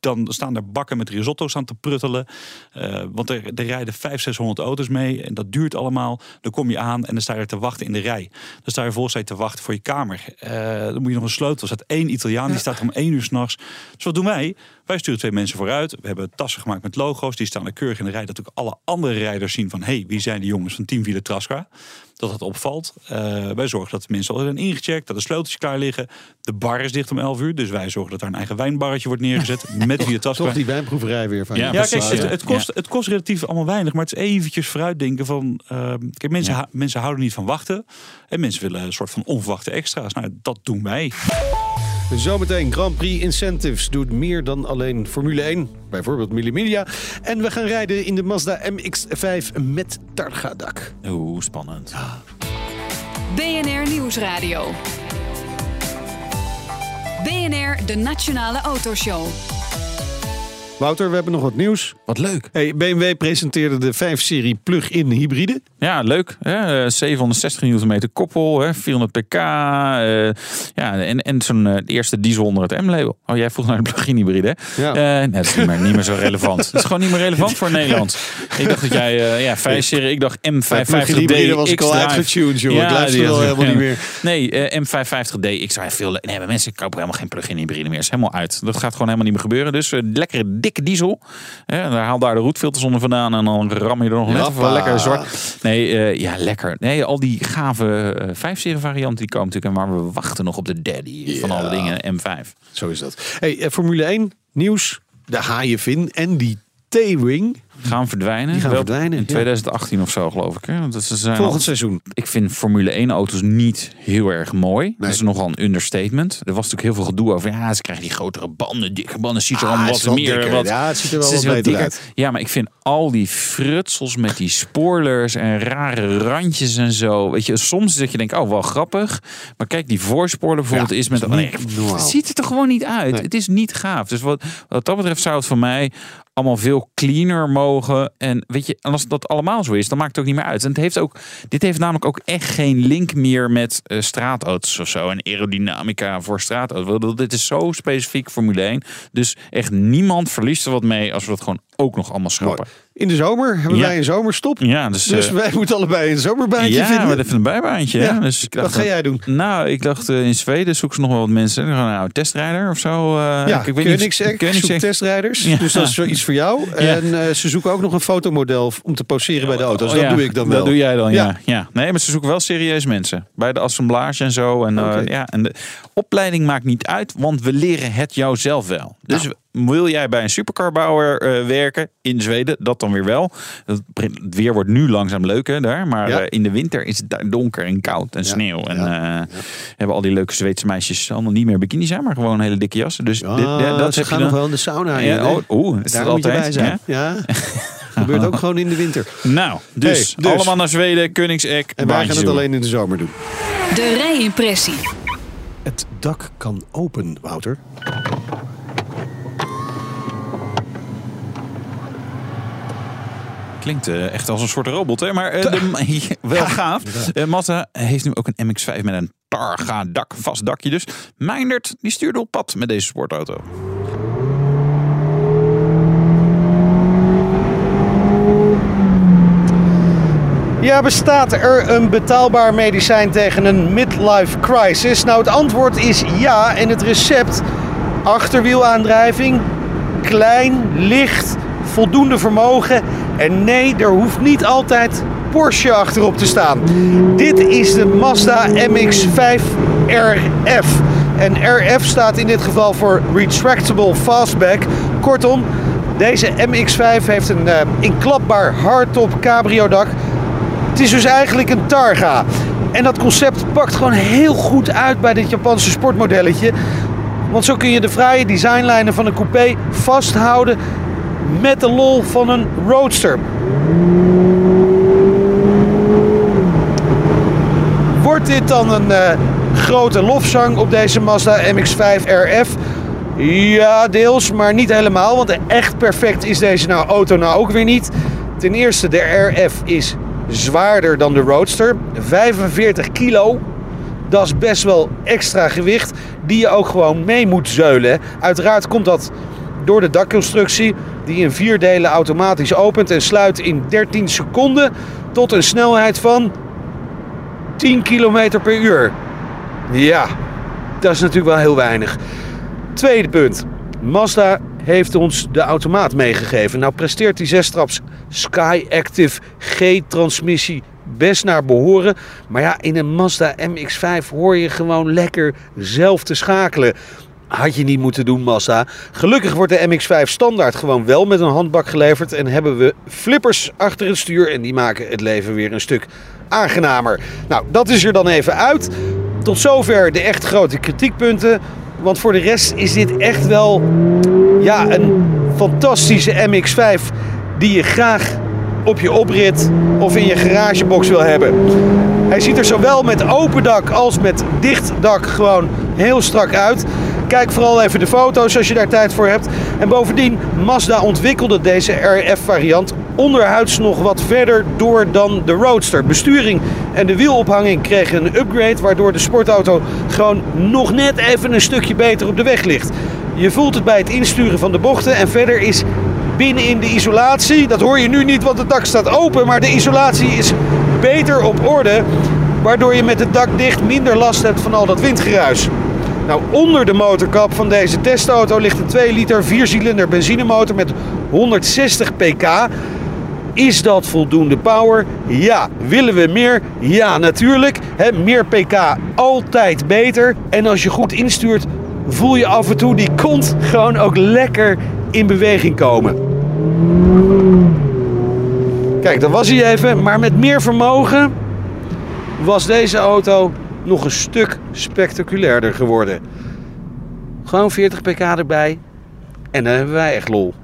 F: Dan staan er bakken met risotto's aan te pruttelen. Eh, want er, er rijden 500, 600 auto's mee. En dat duurt allemaal. Dan kom je aan en dan sta je er te wachten in de rij. Dan sta je je te wachten voor je kamer. Eh, dan moet je nog een sleutel. Er staat één Italiaan, die staat om één uur s'nachts. Dus wat doen wij? Wij sturen twee mensen vooruit. We hebben tassen gemaakt met logo's. Die staan er keurig in de rij. Dat ook alle andere rijders zien van... hé, hey, wie zijn die jongens van Team Ville Trasca? Dat dat opvalt. Eh, wij zorgen dat de mensen al zijn ingecheckt. Dat de sleutels klaar liggen. De bar is dicht om 11 uur. Dus wij zorgen dat daar een eigen wijnbarretje wordt neergezet. met Ville Trasca.
B: Toch die wijnproeverij weer van
C: Ja.
F: Ja, kijk, het, kost, het kost relatief allemaal weinig, maar het is eventjes vooruitdenken van... eh, kijk, mensen, mensen houden niet van wachten. En mensen willen een soort van onverwachte extra's. Nou, dat doen wij.
B: Zometeen Grand Prix Incentives doet meer dan alleen Formule 1. Bijvoorbeeld Mille Miglia. En we gaan rijden in de Mazda MX-5 met Targa-dak.
C: Oeh, spannend.
A: BNR Nieuwsradio. BNR, de Nationale Autoshow.
B: Wouter, we hebben nog wat nieuws.
C: Wat leuk.
B: Hey, BMW presenteerde de 5-serie plug-in hybride.
C: Ja, leuk. Hè? Eh, 760 Nm koppel, hè? 400 pk. eh, ja, en, en zo'n eh, eerste diesel onder het M-label. Oh, jij vroeg naar de plug-in hybride. hè?
B: Ja.
C: Eh, nee, dat is niet meer, niet meer zo relevant. Dat is gewoon niet meer relevant voor Nederland. Ik dacht dat jij, eh ja, 5-serie, ik dacht
B: Bij plug-in
C: M550D.
B: hybride was ik al uitgetuned, ik luister
C: die-
B: al helemaal
C: ja.
B: niet meer.
C: Nee, eh, M550D. Ik zou veel. Nee, maar mensen kopen helemaal geen plug-in hybride meer. is helemaal uit. Dat gaat gewoon helemaal niet meer gebeuren. Dus eh, lekkere dikke diesel. Hè, daar haal daar de roetfilters onder vandaan. En dan ram je er nog net lekker zwart. Nee, eh, ja, lekker. Nee, al die gave eh 5-serie varianten die komen natuurlijk. En maar we wachten nog op de daddy van alle dingen. M5.
B: Zo is dat. Hey, eh, Formule 1, nieuws. De haaienvin en die T-wing
C: Gaan verdwijnen.
B: Die gaan
C: Wel
B: verdwijnen,
C: In
B: ja.
C: 2018 of zo, geloof ik. Hè? Want ze zijn
B: volgend
C: al-
B: seizoen.
C: Ik vind Formule 1 auto's niet heel erg mooi. Dat is nogal een understatement. Er was natuurlijk heel veel gedoe over. Ja, ze krijgen die grotere banden, dikke banden. Ziet er
B: Ah,
C: allemaal
B: het
C: wat meer.
B: dikker.
C: Wat,
B: Ja, het ziet er wel
C: Het
B: wat
C: dikker.
B: uit.
C: Ja, maar ik vind al die frutsels met die spoilers en rare randjes en zo. Weet je, soms dat je denkt, oh, wel grappig. Maar kijk, die voorspoiler bijvoorbeeld
B: Ja,
C: is met...
B: is
C: Nee, het ziet er toch gewoon niet uit.
B: Nee.
C: Het is niet gaaf. Dus wat, wat dat betreft zou het voor mij allemaal veel cleaner mogen. En weet je, en als dat allemaal zo is, dan maakt het ook niet meer uit. En het heeft ook, dit heeft namelijk ook echt geen link meer met eh, straatauto's of zo. En aerodynamica voor straatauto's. Dit is zo specifiek Formule 1. Dus echt niemand verliest er wat mee als we dat gewoon ook nog allemaal schrappen.
B: In de zomer hebben
C: Ja.
B: wij een zomerstop.
C: Ja, dus,
B: Dus
C: eh,
B: wij moeten allebei een zomerbaantje
C: ja,
B: vinden.
C: maar even een bijbaantje.
B: Ja.
C: Dus ik dacht
B: Wat ga jij doen?
C: Nou, ik dacht eh, in Zweden zoeken ze nog wel wat mensen. Dan gaan nou een testrijder of zo. eh,
B: Ja,
C: ik, ik weet niet-
B: Koenigsegg zoekt
C: Koenigsegg.
B: testrijders.
C: Ja.
B: Dus dat is iets voor jou. En ze zoeken ook nog een fotomodel om te poseren bij de auto's.
C: Oh,
B: dat
C: ja,
B: doe ik dan wel.
C: Dat doe jij dan, ja.
B: Ja.
C: ja. Nee, maar ze zoeken wel serieus mensen. Bij de assemblage en zo. En, ja, en de opleiding maakt niet uit, want we leren het jou zelf wel. Dus
B: Nou.
C: Wil jij bij een supercarbouwer eh, werken in Zweden, dat dan weer wel. Het weer wordt nu langzaam leuk hè, daar. Maar
B: Ja.
C: eh, in de winter is het daar donker en koud en
B: Ja,
C: sneeuw. En
B: ja,
C: eh, hebben al die leuke Zweedse meisjes allemaal niet meer bikini zijn, maar gewoon hele dikke jassen. Dus
B: Ja,
C: dit- ja, dat
B: ze
C: heb
B: gaan nog wel in de sauna.
C: Ja,
B: in,
C: oh, oeh, is
B: Daar
C: dat
B: moet je
C: altijd?
B: bij zijn. Ja. Gebeurt ook gewoon in de winter.
C: Nou, dus,
B: Hey, dus.
C: allemaal naar Zweden, Koenigsegg.
B: En wij gaan het
C: doen.
B: alleen in de zomer doen.
A: De rijimpressie.
B: Het dak kan open, Wouter.
C: Klinkt eh, echt als een soort robot, hè? Maar eh, de, wel gaaf. Eh, Mazda heeft nu ook een MX-5 met een Targa dak, vast dakje dus. Meindert, die stuurde op pad met deze sportauto.
B: Ja, bestaat er een betaalbaar medicijn tegen een midlife crisis? Nou, het antwoord is ja. En het recept: achterwielaandrijving, klein, licht, voldoende vermogen. En nee, er hoeft niet altijd Porsche achterop te staan. Dit is de Mazda MX-5 RF. En RF staat in dit geval voor Retractable Fastback. Kortom, deze MX-5 heeft een eh, inklapbaar hardtop cabrio dak. Het is dus eigenlijk een Targa. En dat concept pakt gewoon heel goed uit bij dit Japanse sportmodelletje. Want zo kun je de vrije designlijnen van een coupé vasthouden met de lol van een roadster. Wordt dit dan een eh, grote lofzang op deze Mazda MX-5 RF? Ja, deels, maar niet helemaal. Want echt perfect is deze nou, auto nou ook weer niet. Ten eerste, de RF is zwaarder dan de Roadster. 45 kilo. Dat is best wel extra gewicht die je ook gewoon mee moet zeulen. Uiteraard komt dat door de dakconstructie die in vier delen automatisch opent en sluit in 13 seconden tot een snelheid van 10 km per uur. Ja, dat is natuurlijk wel heel weinig. Tweede punt. Mazda heeft ons de automaat meegegeven. Nou presteert die zestraps Sky Active G-transmissie best naar behoren. Maar ja, in een Mazda MX-5 hoor je gewoon lekker zelf te schakelen. Had je niet moeten doen, Mazda. Gelukkig wordt de MX-5 standaard gewoon wel met een handbak geleverd. En hebben we flippers achter het stuur. En die maken het leven weer een stuk aangenamer. Nou, dat is er dan even uit. Tot zover de echt grote kritiekpunten. Want voor de rest is dit echt wel ja, een fantastische MX-5 die je graag op je oprit of in je garagebox wil hebben. Hij ziet er zowel met open dak als met dicht dak gewoon heel strak uit. Kijk vooral even de foto's als je daar tijd voor hebt. En bovendien, Mazda ontwikkelde deze RF-variant onderhuids nog wat verder door dan de Roadster. Besturing en de wielophanging kregen een upgrade, waardoor de sportauto gewoon nog net even een stukje beter op de weg ligt. Je voelt het bij het insturen van de bochten en verder is binnen in de isolatie, dat hoor je nu niet want het dak staat open, maar de isolatie is beter op orde, waardoor je met het dak dicht minder last hebt van al dat windgeruis. Nou, onder de motorkap van deze testauto ligt een 2 liter 4-cilinder benzinemotor met 160 pk. Is dat voldoende power? Ja. Willen we meer? Ja, natuurlijk. Meer pk, altijd beter. En als je goed instuurt, voel je af en toe die kont gewoon ook lekker in beweging komen. Kijk, dat was hij even. Maar met meer vermogen was deze auto nog een stuk spectaculairder geworden. Gewoon 40 pk erbij. En dan hebben wij echt lol.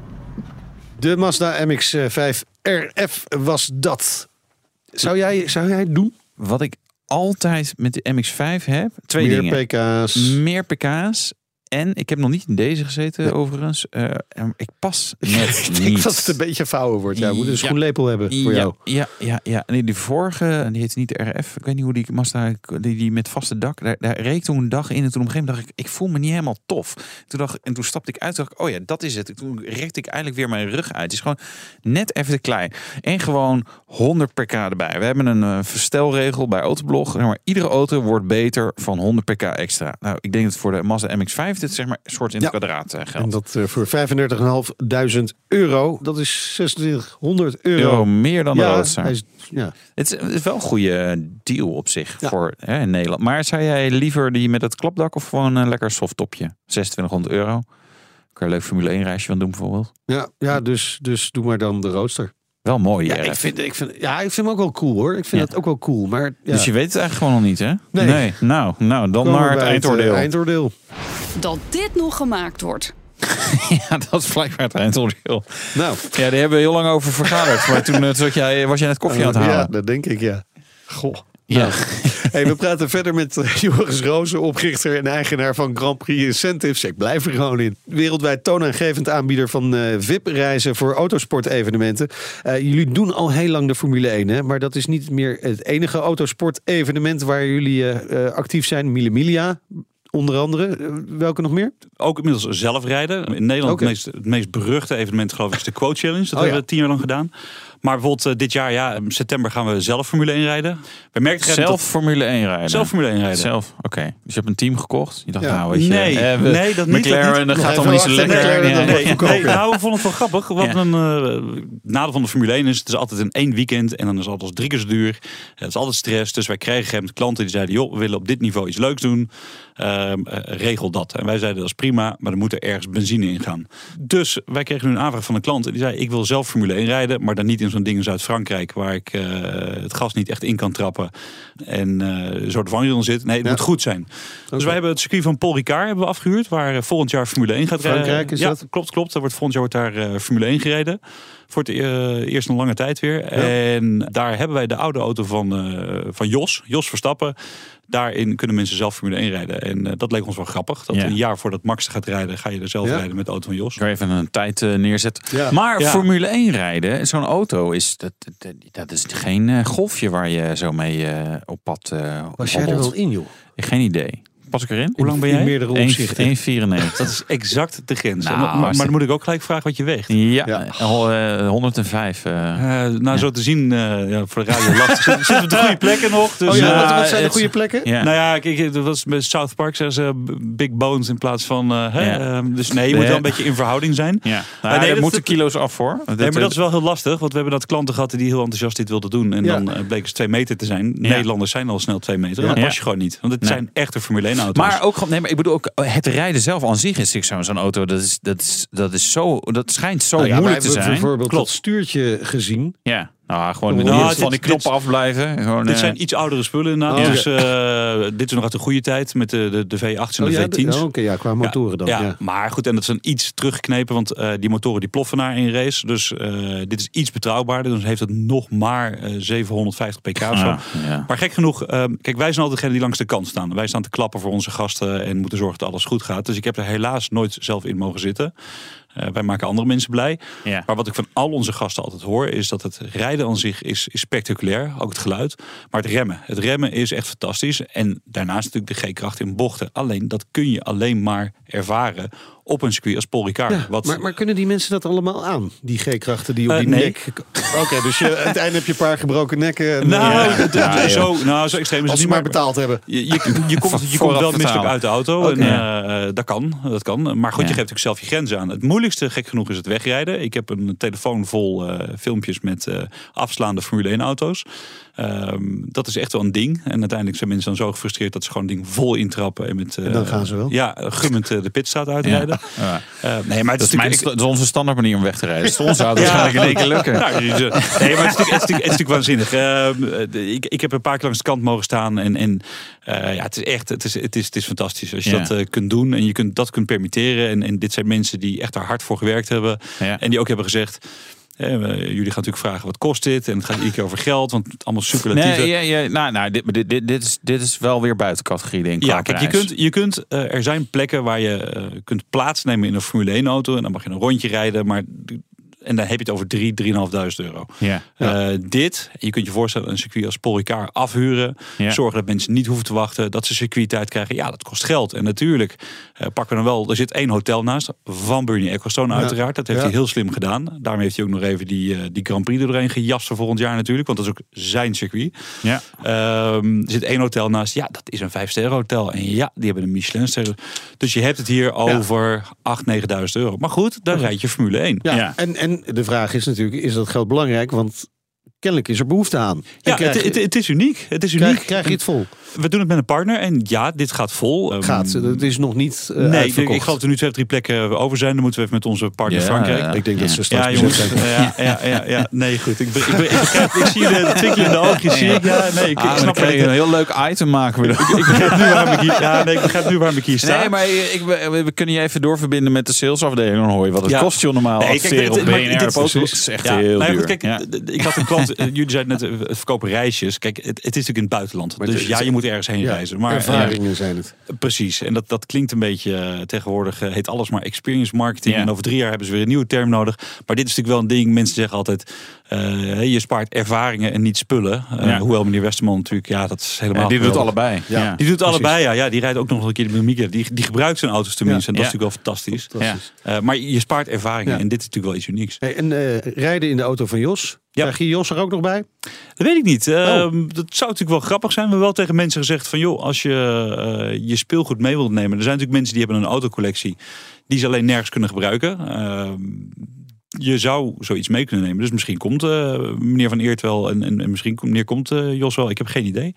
B: De Mazda MX-5 RF was dat. Zou jij, zou jij het doen?
C: Wat ik altijd met de MX-5 heb, twee
B: Meer
C: dingen.
B: pk's.
C: Meer pk's. En ik heb nog niet in deze gezeten, overigens. En ik pas net
B: Ik denk
C: niet.
B: dat het een beetje vouwen wordt. Ja, we moeten een
C: Ja.
B: schoenlepel hebben voor
C: ja,
B: jou.
C: Ja, ja, ja. Nee, die vorige, die heet niet de RF. Ik weet niet hoe die Mazda, die, die met vaste dak. Daar, daar reed ik toen een dag in en toen op een gegeven moment dacht ik, ik voel me niet helemaal tof. Toen dacht, en toen stapte ik uit dacht ik, oh ja, dat is het. Toen rekte ik eigenlijk weer mijn rug uit. Het is gewoon net even te klein. En gewoon 100 pk erbij. We hebben een eh, verstelregel bij Autoblog. Maar, iedere auto wordt beter van 100 pk extra. Nou, ik denk dat voor de Mazda MX-5 dit zeg maar soort in het
B: Ja.
C: kwadraat eh,
B: En
C: geldt.
B: dat eh, voor 35.500 euro. Dat is 2600 euro.
C: Euro meer dan de
B: ja,
C: Roadster.
B: is- ja.
C: Het is, het is wel een goede deal op zich
B: Ja.
C: voor hè, in Nederland. Maar zou jij liever die met het klapdak of gewoon een lekker soft topje? 2600 euro. Kan je een leuk Formule 1 reisje van doen bijvoorbeeld.
B: Ja, ja dus, dus doe maar dan de roadster.
C: Wel mooi.
B: Ja, ik vind, ik vind, ja, ik vind hem ook wel cool hoor. Ik vind
C: Ja.
B: het ook wel cool. Maar ja,
C: Dus je weet het eigenlijk gewoon nog niet, hè?
B: Nee.
C: Nou, nou dan
B: komen
C: naar het eindoordeel.
B: eh, eindoordeel.
A: Dat dit nog gemaakt wordt.
C: ja, dat is blijkbaar het eindoordeel.
B: Nou,
C: Ja, die hebben we heel lang over vergaderd. maar toen eh, zat jij, was jij net koffie aan het halen.
B: ja, dat denk ik ja. Goh.
C: Ja.
B: Nou, hey, we praten verder met eh, Joris Rozen, oprichter en eigenaar van Grand Prix Incentives. Ik blijf er gewoon in. Wereldwijd toonaangevend aanbieder van eh, VIP-reizen voor autosport-evenementen. Eh, jullie doen al heel lang de Formule 1, hè? maar dat is niet meer het enige autosport-evenement waar jullie actief zijn. Mille Miglia, onder andere. Welke nog meer?
F: Ook inmiddels zelf rijden. In Nederland het, meest, het meest beruchte evenement geloof ik is de Quote Challenge. Dat
B: Oh,
F: hebben
B: ja.
F: we tien jaar lang gedaan. Maar bijvoorbeeld eh, dit jaar, ja, in september gaan we zelf Formule 1 rijden. We merken
C: Zelf Formule 1 rijden.
F: zelf Formule 1 rijden.
C: Zelf, oké. Dus je hebt een team gekocht. Je dacht,
B: Ja.
C: nou weet je.
F: Nee,
C: eh, we-
F: nee, dat niet, dat
C: McLaren,
F: niet.
C: dat
B: Nog
C: gaat allemaal niet zo lekker.
B: Dan verkopen.
F: Nee, nou, we vonden het wel grappig. Wat
C: Ja.
F: een uh, nadeel van de Formule 1 is, het is altijd in één weekend en dan is het altijd drie keer zo duur. Het is altijd stress. Dus wij kregen moment klanten die zeiden, joh, we willen op dit niveau iets leuks doen. Ehm, eh, regel dat. En wij zeiden, dat is prima, maar er moet er ergens benzine in gaan. Dus wij kregen nu een aanvraag van een klant en die zei, ik wil zelf Formule 1 rijden, maar dan niet in in zo'n ding in Zuid-Frankrijk waar ik eh, het gas niet echt in kan trappen en eh zo de vangrail zit. Nee, het
B: Ja.
F: moet goed zijn. Dus wij hebben het circuit van Paul Ricard hebben we afgehuurd, waar eh, volgend jaar Formule 1 gaat rijden.
B: Frankrijk is
F: ja,
B: dat?
F: klopt, klopt. Er wordt volgend jaar wordt daar Formule 1 gereden. Voor het eerst een lange tijd weer. En daar hebben wij de oude auto van, van Jos, Jos Verstappen. Daarin kunnen mensen zelf Formule 1 rijden. En eh, dat leek ons wel grappig. Dat
C: Ja.
F: een jaar voordat Max gaat rijden, ga je er zelf
B: Ja.
F: rijden met de auto van Jos.
C: Ik ga even een tijd eh, neerzetten.
B: Ja.
C: Maar
F: Ja.
C: Formule 1 rijden, zo'n auto, is, dat, dat, dat is geen eh, golfje waar je zo mee op pad eh
B: Was jij er wel in, joh?
C: Geen idee. Pas ik erin?
F: Hoe lang ben
B: In
F: jij?
B: meerdere opzichten.
C: 1,94.
F: Dat is exact de grens.
C: Nou,
F: maar, maar, dan moet ik ook gelijk vragen wat je weegt.
C: Ja,
B: Ja.
C: eh, 105. eh.
F: Eh, nou, zo te zien, eh, ja, voor de radio lacht. Zitten we op de goede plekken nog. Dus,
B: Oh ja,
F: eh,
B: wat, wat zijn de goede plekken?
F: Nou ja, kijk, dat was bij South Park zeggen ze eh, big bones in plaats van... eh, hè,
C: Ja.
F: ehm, dus nee, je moet wel een beetje in verhouding zijn.
C: ja. Nou,
F: nee,
C: er
F: dat-
C: moeten kilo's af voor.
F: Nee, maar dat is wel heel lastig, want we hebben dat klanten gehad die heel enthousiast dit wilden doen. En
B: Ja.
F: dan eh, bleken ze twee meter te zijn. Nederlanders zijn al snel twee meter. Dat pas
C: Ja.
F: je gewoon niet. Want het
C: Nee.
F: zijn echte Formule 1 auto's.
C: Maar ook gewoon, nee, maar ik bedoel ook het rijden zelf aan zich is zo'n zo'n auto. Dat is, dat is, dat is zo, dat schijnt zo
B: Nou ja,
C: moeilijk te zijn.
B: bijvoorbeeld
F: Klopt.
B: dat stuurtje gezien.
C: Ja, nou gewoon
B: Nou,
C: die-
F: dit-
C: van die
F: dit-
C: knoppen afblijven. Gewoon,
F: dit
C: eh,
F: zijn iets oudere spullen inderdaad.
B: Oh,
F: dus eh, dit is nog uit de goede tijd met de, de, de V8's en
B: Oh
F: de
B: ja,
F: V10's.
B: de- Oké, ja, qua motoren dan.
F: Ja,
B: Ja.
F: maar goed, en dat is een iets teruggeknepen, want eh, die motoren die ploffen na in race. Dus eh, dit is iets betrouwbaarder. Dus heeft het nog maar eh, 750 pk of zo.
C: ja, ja.
F: Maar gek genoeg, ehm, kijk, wij zijn altijd degene die langs de kant staan. Wij staan te klappen voor onze gasten en moeten zorgen dat alles goed gaat. Dus ik heb er helaas nooit zelf in mogen zitten. Eh, wij maken andere mensen blij.
C: Ja.
F: Maar wat ik van al onze gasten altijd hoor, is dat het rijden aan zich is, is spectaculair. Ook het geluid. Maar het remmen. Het remmen is echt fantastisch. En daarnaast natuurlijk de G-kracht in bochten. Alleen dat kun je alleen maar ervaren op een circuit als Paul Ricard.
B: Ja,
F: wat,
B: maar, maar kunnen die mensen dat allemaal aan? Die G-krachten die op
F: Eh,
B: die
F: nee.
B: nek... Oké, dus je, aan het einde heb je een paar gebroken nekken. En,
F: nou,
B: eh,
C: Ja,
F: zo, nou, zo extreem is
B: als
F: het
B: ze
F: niet.
B: maar betaald hebben.
F: Je, je, je, komt, je komt wel misselijk uit de auto. En, eh, dat kan. Dat kan. Maar goed,
C: Ja.
F: je geeft natuurlijk zelf je grenzen aan. Het moeilijkste, gek genoeg, is het wegrijden. Ik heb een telefoon vol eh, filmpjes met eh, afslaande Formule 1 Ehm, dat is echt wel een ding. En uiteindelijk zijn mensen dan zo gefrustreerd dat ze gewoon een ding vol intrappen. En, met, eh,
B: En dan gaan ze wel.
F: Ja, gummend eh, de pitstraat uitrijden.
C: Ja.
F: Eh, nee, maar het
C: Dat is, mijn, dat is onze standaard manier om weg te rijden. Ons zou het waarschijnlijk in één keer lukken.
F: Nou, dus, eh, nee, maar het is natuurlijk, het is natuurlijk, het is natuurlijk waanzinnig. Ehm, de- ik, ik heb een paar keer langs de kant mogen staan. En, en eh, ja, het is echt het is, het is, het is fantastisch. Als je
C: Ja.
F: dat eh, kunt doen en je kunt, dat kunt permitteren. En, en dit zijn mensen die echt er hard voor gewerkt hebben.
C: Ja.
F: En die ook hebben gezegd... jullie gaan natuurlijk vragen wat kost dit? En het gaat iedere keer over geld, want het allemaal superlatieven.
C: Nee, ja, ja, nou, nou, dit, dit, dit, dit, is, dit is wel weer buiten categorie, denk ik.
F: Ja, kijk, je kunt, je kunt, eh, er zijn plekken waar je eh, kunt plaatsnemen in een Formule 1 auto. En dan mag je een rondje rijden, maar en dan heb je het over 3, 3.500 euro.
C: Ja.
F: Eh, dit, je kunt je voorstellen, een circuit als Paul Ricard afhuren.
C: Ja.
F: Zorgen dat mensen niet hoeven te wachten, dat ze circuittijd krijgen. Ja, dat kost geld. En natuurlijk eh, pakken we dan wel, er zit één hotel naast, van Bernie Ecclestone
B: Ja.
F: uiteraard. Dat heeft
B: Ja.
F: hij heel slim gedaan. Daarom heeft hij ook nog even die, eh, die Grand Prix er doorheen gejast voor volgend jaar natuurlijk. Want dat is ook zijn circuit.
C: Ja.
F: Ehm, er zit één hotel naast. Ja, dat is een vijf sterren hotel. En ja, die hebben een Michelin ster. Dus je hebt het hier over 8.000, 9.000 euro. Maar goed, dan rijd je Formule 1.
B: Ja,
C: Ja.
B: En, en de vraag is natuurlijk, is dat geld belangrijk? Want kennelijk is er behoefte aan. En
F: Ja,
B: krijg,
F: het, het, het is uniek. Het is uniek.
B: krijg, krijg je het vol?
F: We doen het met een partner. En ja, dit gaat vol. Ehm,
B: Gaat. Het is nog niet eh,
F: nee,
B: uitverkocht.
F: ik geloof dat er nu twee of drie plekken over zijn. Dan moeten we even met onze partner
C: Ja,
F: Frankrijk.
C: ja.
B: Ik denk dat ze straks
F: Ja,
B: bezet
F: jongens.
B: zijn.
F: Ja, ja, ja, ja. Nee, goed. Ik, ik, ik, begrijp, ik zie de, de twinkelende oogjes. Zie ik. Ja, nee, ik,
C: Ah,
F: ik snap het.
C: een heel leuk item maken. we.
F: Ik begrijp nu waarom ik hier, ja, nee, ik begrijp nu waarom ik hier sta.
C: Nee, maar ik, we, we kunnen je even doorverbinden met de salesafdeling. Dan hoor je wat het
F: Ja.
C: kost je normaal.
F: Nee, kijk,
C: op BNR. Dat is echt
F: Ja,
C: heel duur.
F: ik had een klant, eh, jullie zeiden net, eh, het verkopen reisjes. Kijk, het, het is natuurlijk in het buitenland.
B: Maar
F: dus
B: het
F: ja, je moet ergens heen
B: Ja,
F: reizen. Maar,
B: ervaringen zijn het.
F: eh, precies, en dat, dat klinkt een beetje, eh, tegenwoordig eh, heet alles maar experience marketing.
C: Ja.
F: En over drie jaar hebben ze weer een nieuwe term nodig. Maar dit is natuurlijk wel een ding, mensen zeggen altijd, eh, je spaart ervaringen en niet spullen. Eh,
C: Ja.
F: Hoewel meneer Westerman natuurlijk, ja, dat is helemaal
C: Ja, die doet allebei.
B: Ja.
C: Ja.
F: Die doet
B: Precies.
F: allebei, ja. ja. Die rijdt ook nog een keer de Mieke. Die, die gebruikt zijn auto's tenminste.
B: Ja.
F: En dat is natuurlijk wel fantastisch.
B: Fantastisch.
F: Eh, maar je spaart ervaringen.
B: Ja.
F: En dit is natuurlijk wel iets unieks.
B: Hey, en eh, rijden in de auto van Jos.
F: Ja.
B: Krijg je Jos er ook nog bij?
F: Dat weet ik niet.
B: Oh.
F: Ehm, dat zou natuurlijk wel grappig zijn. We hebben wel tegen mensen gezegd van... joh, als je eh, je speelgoed mee wilt nemen... er zijn natuurlijk mensen die hebben een autocollectie... die ze alleen nergens kunnen gebruiken. Ehm, je zou zoiets mee kunnen nemen. Dus misschien komt eh, meneer Van Eert wel... en, en, en misschien komt- meneer komt eh, Jos wel. Ik heb geen idee.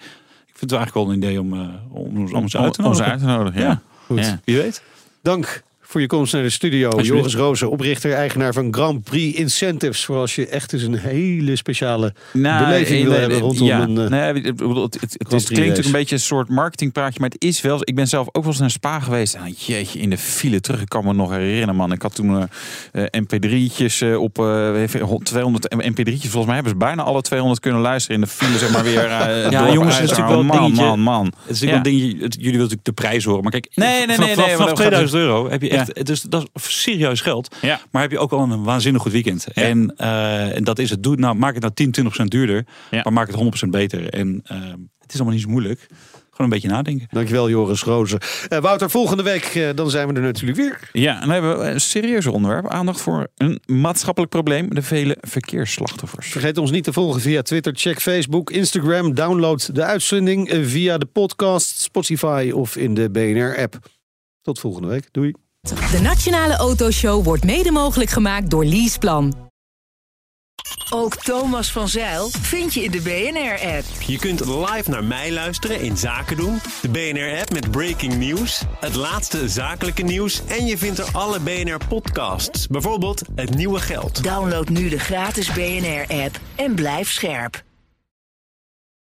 F: Ik vind het eigenlijk wel een idee om, eh, om, om ons uit te
C: Om ze
F: nodigen.
C: uit te nodigen. Ja.
F: Ja.
B: Goed.
C: Ja.
F: Wie weet.
B: Dank voor je komst naar de studio. Joris Rozen, oprichter, eigenaar van Grand Prix Incentives. Voor als je echt eens een hele speciale beleving wil
C: nee,
B: hebben rondom
C: ja.
B: een... eh,
C: nee, het, het, is, klinkt ook een beetje een soort marketingpraatje, maar het is wel. Ik ben zelf ook wel eens naar Spa geweest. En jeetje, in de file terug. Ik kan me nog herinneren, man. Ik had toen eh, eh, MP3'tjes eh, op eh, even 200 MP3'tjes. Volgens mij hebben ze bijna alle 200 kunnen luisteren in de file, zeg maar weer. eh,
F: Ja, jongens, het is natuurlijk wel een
C: man,
F: dingetje.
C: man, man.
F: Het is natuurlijk
C: Ja.
F: wel een jullie willen natuurlijk de prijs horen. Maar kijk,
C: Nee, nee, nee,
F: vanaf,
C: nee,
F: vanaf,
C: maar
F: vanaf
C: dat gaat
F: 2000 euro heb je echt... Is, dat is serieus geld.
C: Ja.
F: Maar heb je ook al een waanzinnig goed weekend. En, eh, en dat is het. Doe nou, maak het nou 10, 20% duurder.
C: Ja.
F: Maar maak het 100% beter. En eh, het is allemaal niet zo moeilijk. Gewoon een beetje nadenken.
B: Dankjewel Joris Rozen. Eh, Wouter, volgende week dan zijn we er natuurlijk weer.
C: Ja, en dan hebben we een serieus onderwerp. Aandacht voor een maatschappelijk probleem. De vele verkeersslachtoffers.
B: Vergeet ons niet te volgen via Twitter, check Facebook, Instagram. Download de uitzending via de podcast, Spotify of in de BNR-app. Tot volgende week. Doei.
G: De Nationale Autoshow wordt mede mogelijk gemaakt door Leaseplan.
H: Ook Thomas van Zeil vind je in de BNR-app.
I: Je kunt live naar mij luisteren in Zaken doen, de BNR-app met breaking news, het laatste zakelijke nieuws en je vindt er alle BNR-podcasts, bijvoorbeeld Het Nieuwe Geld.
H: Download nu de gratis BNR-app en blijf scherp.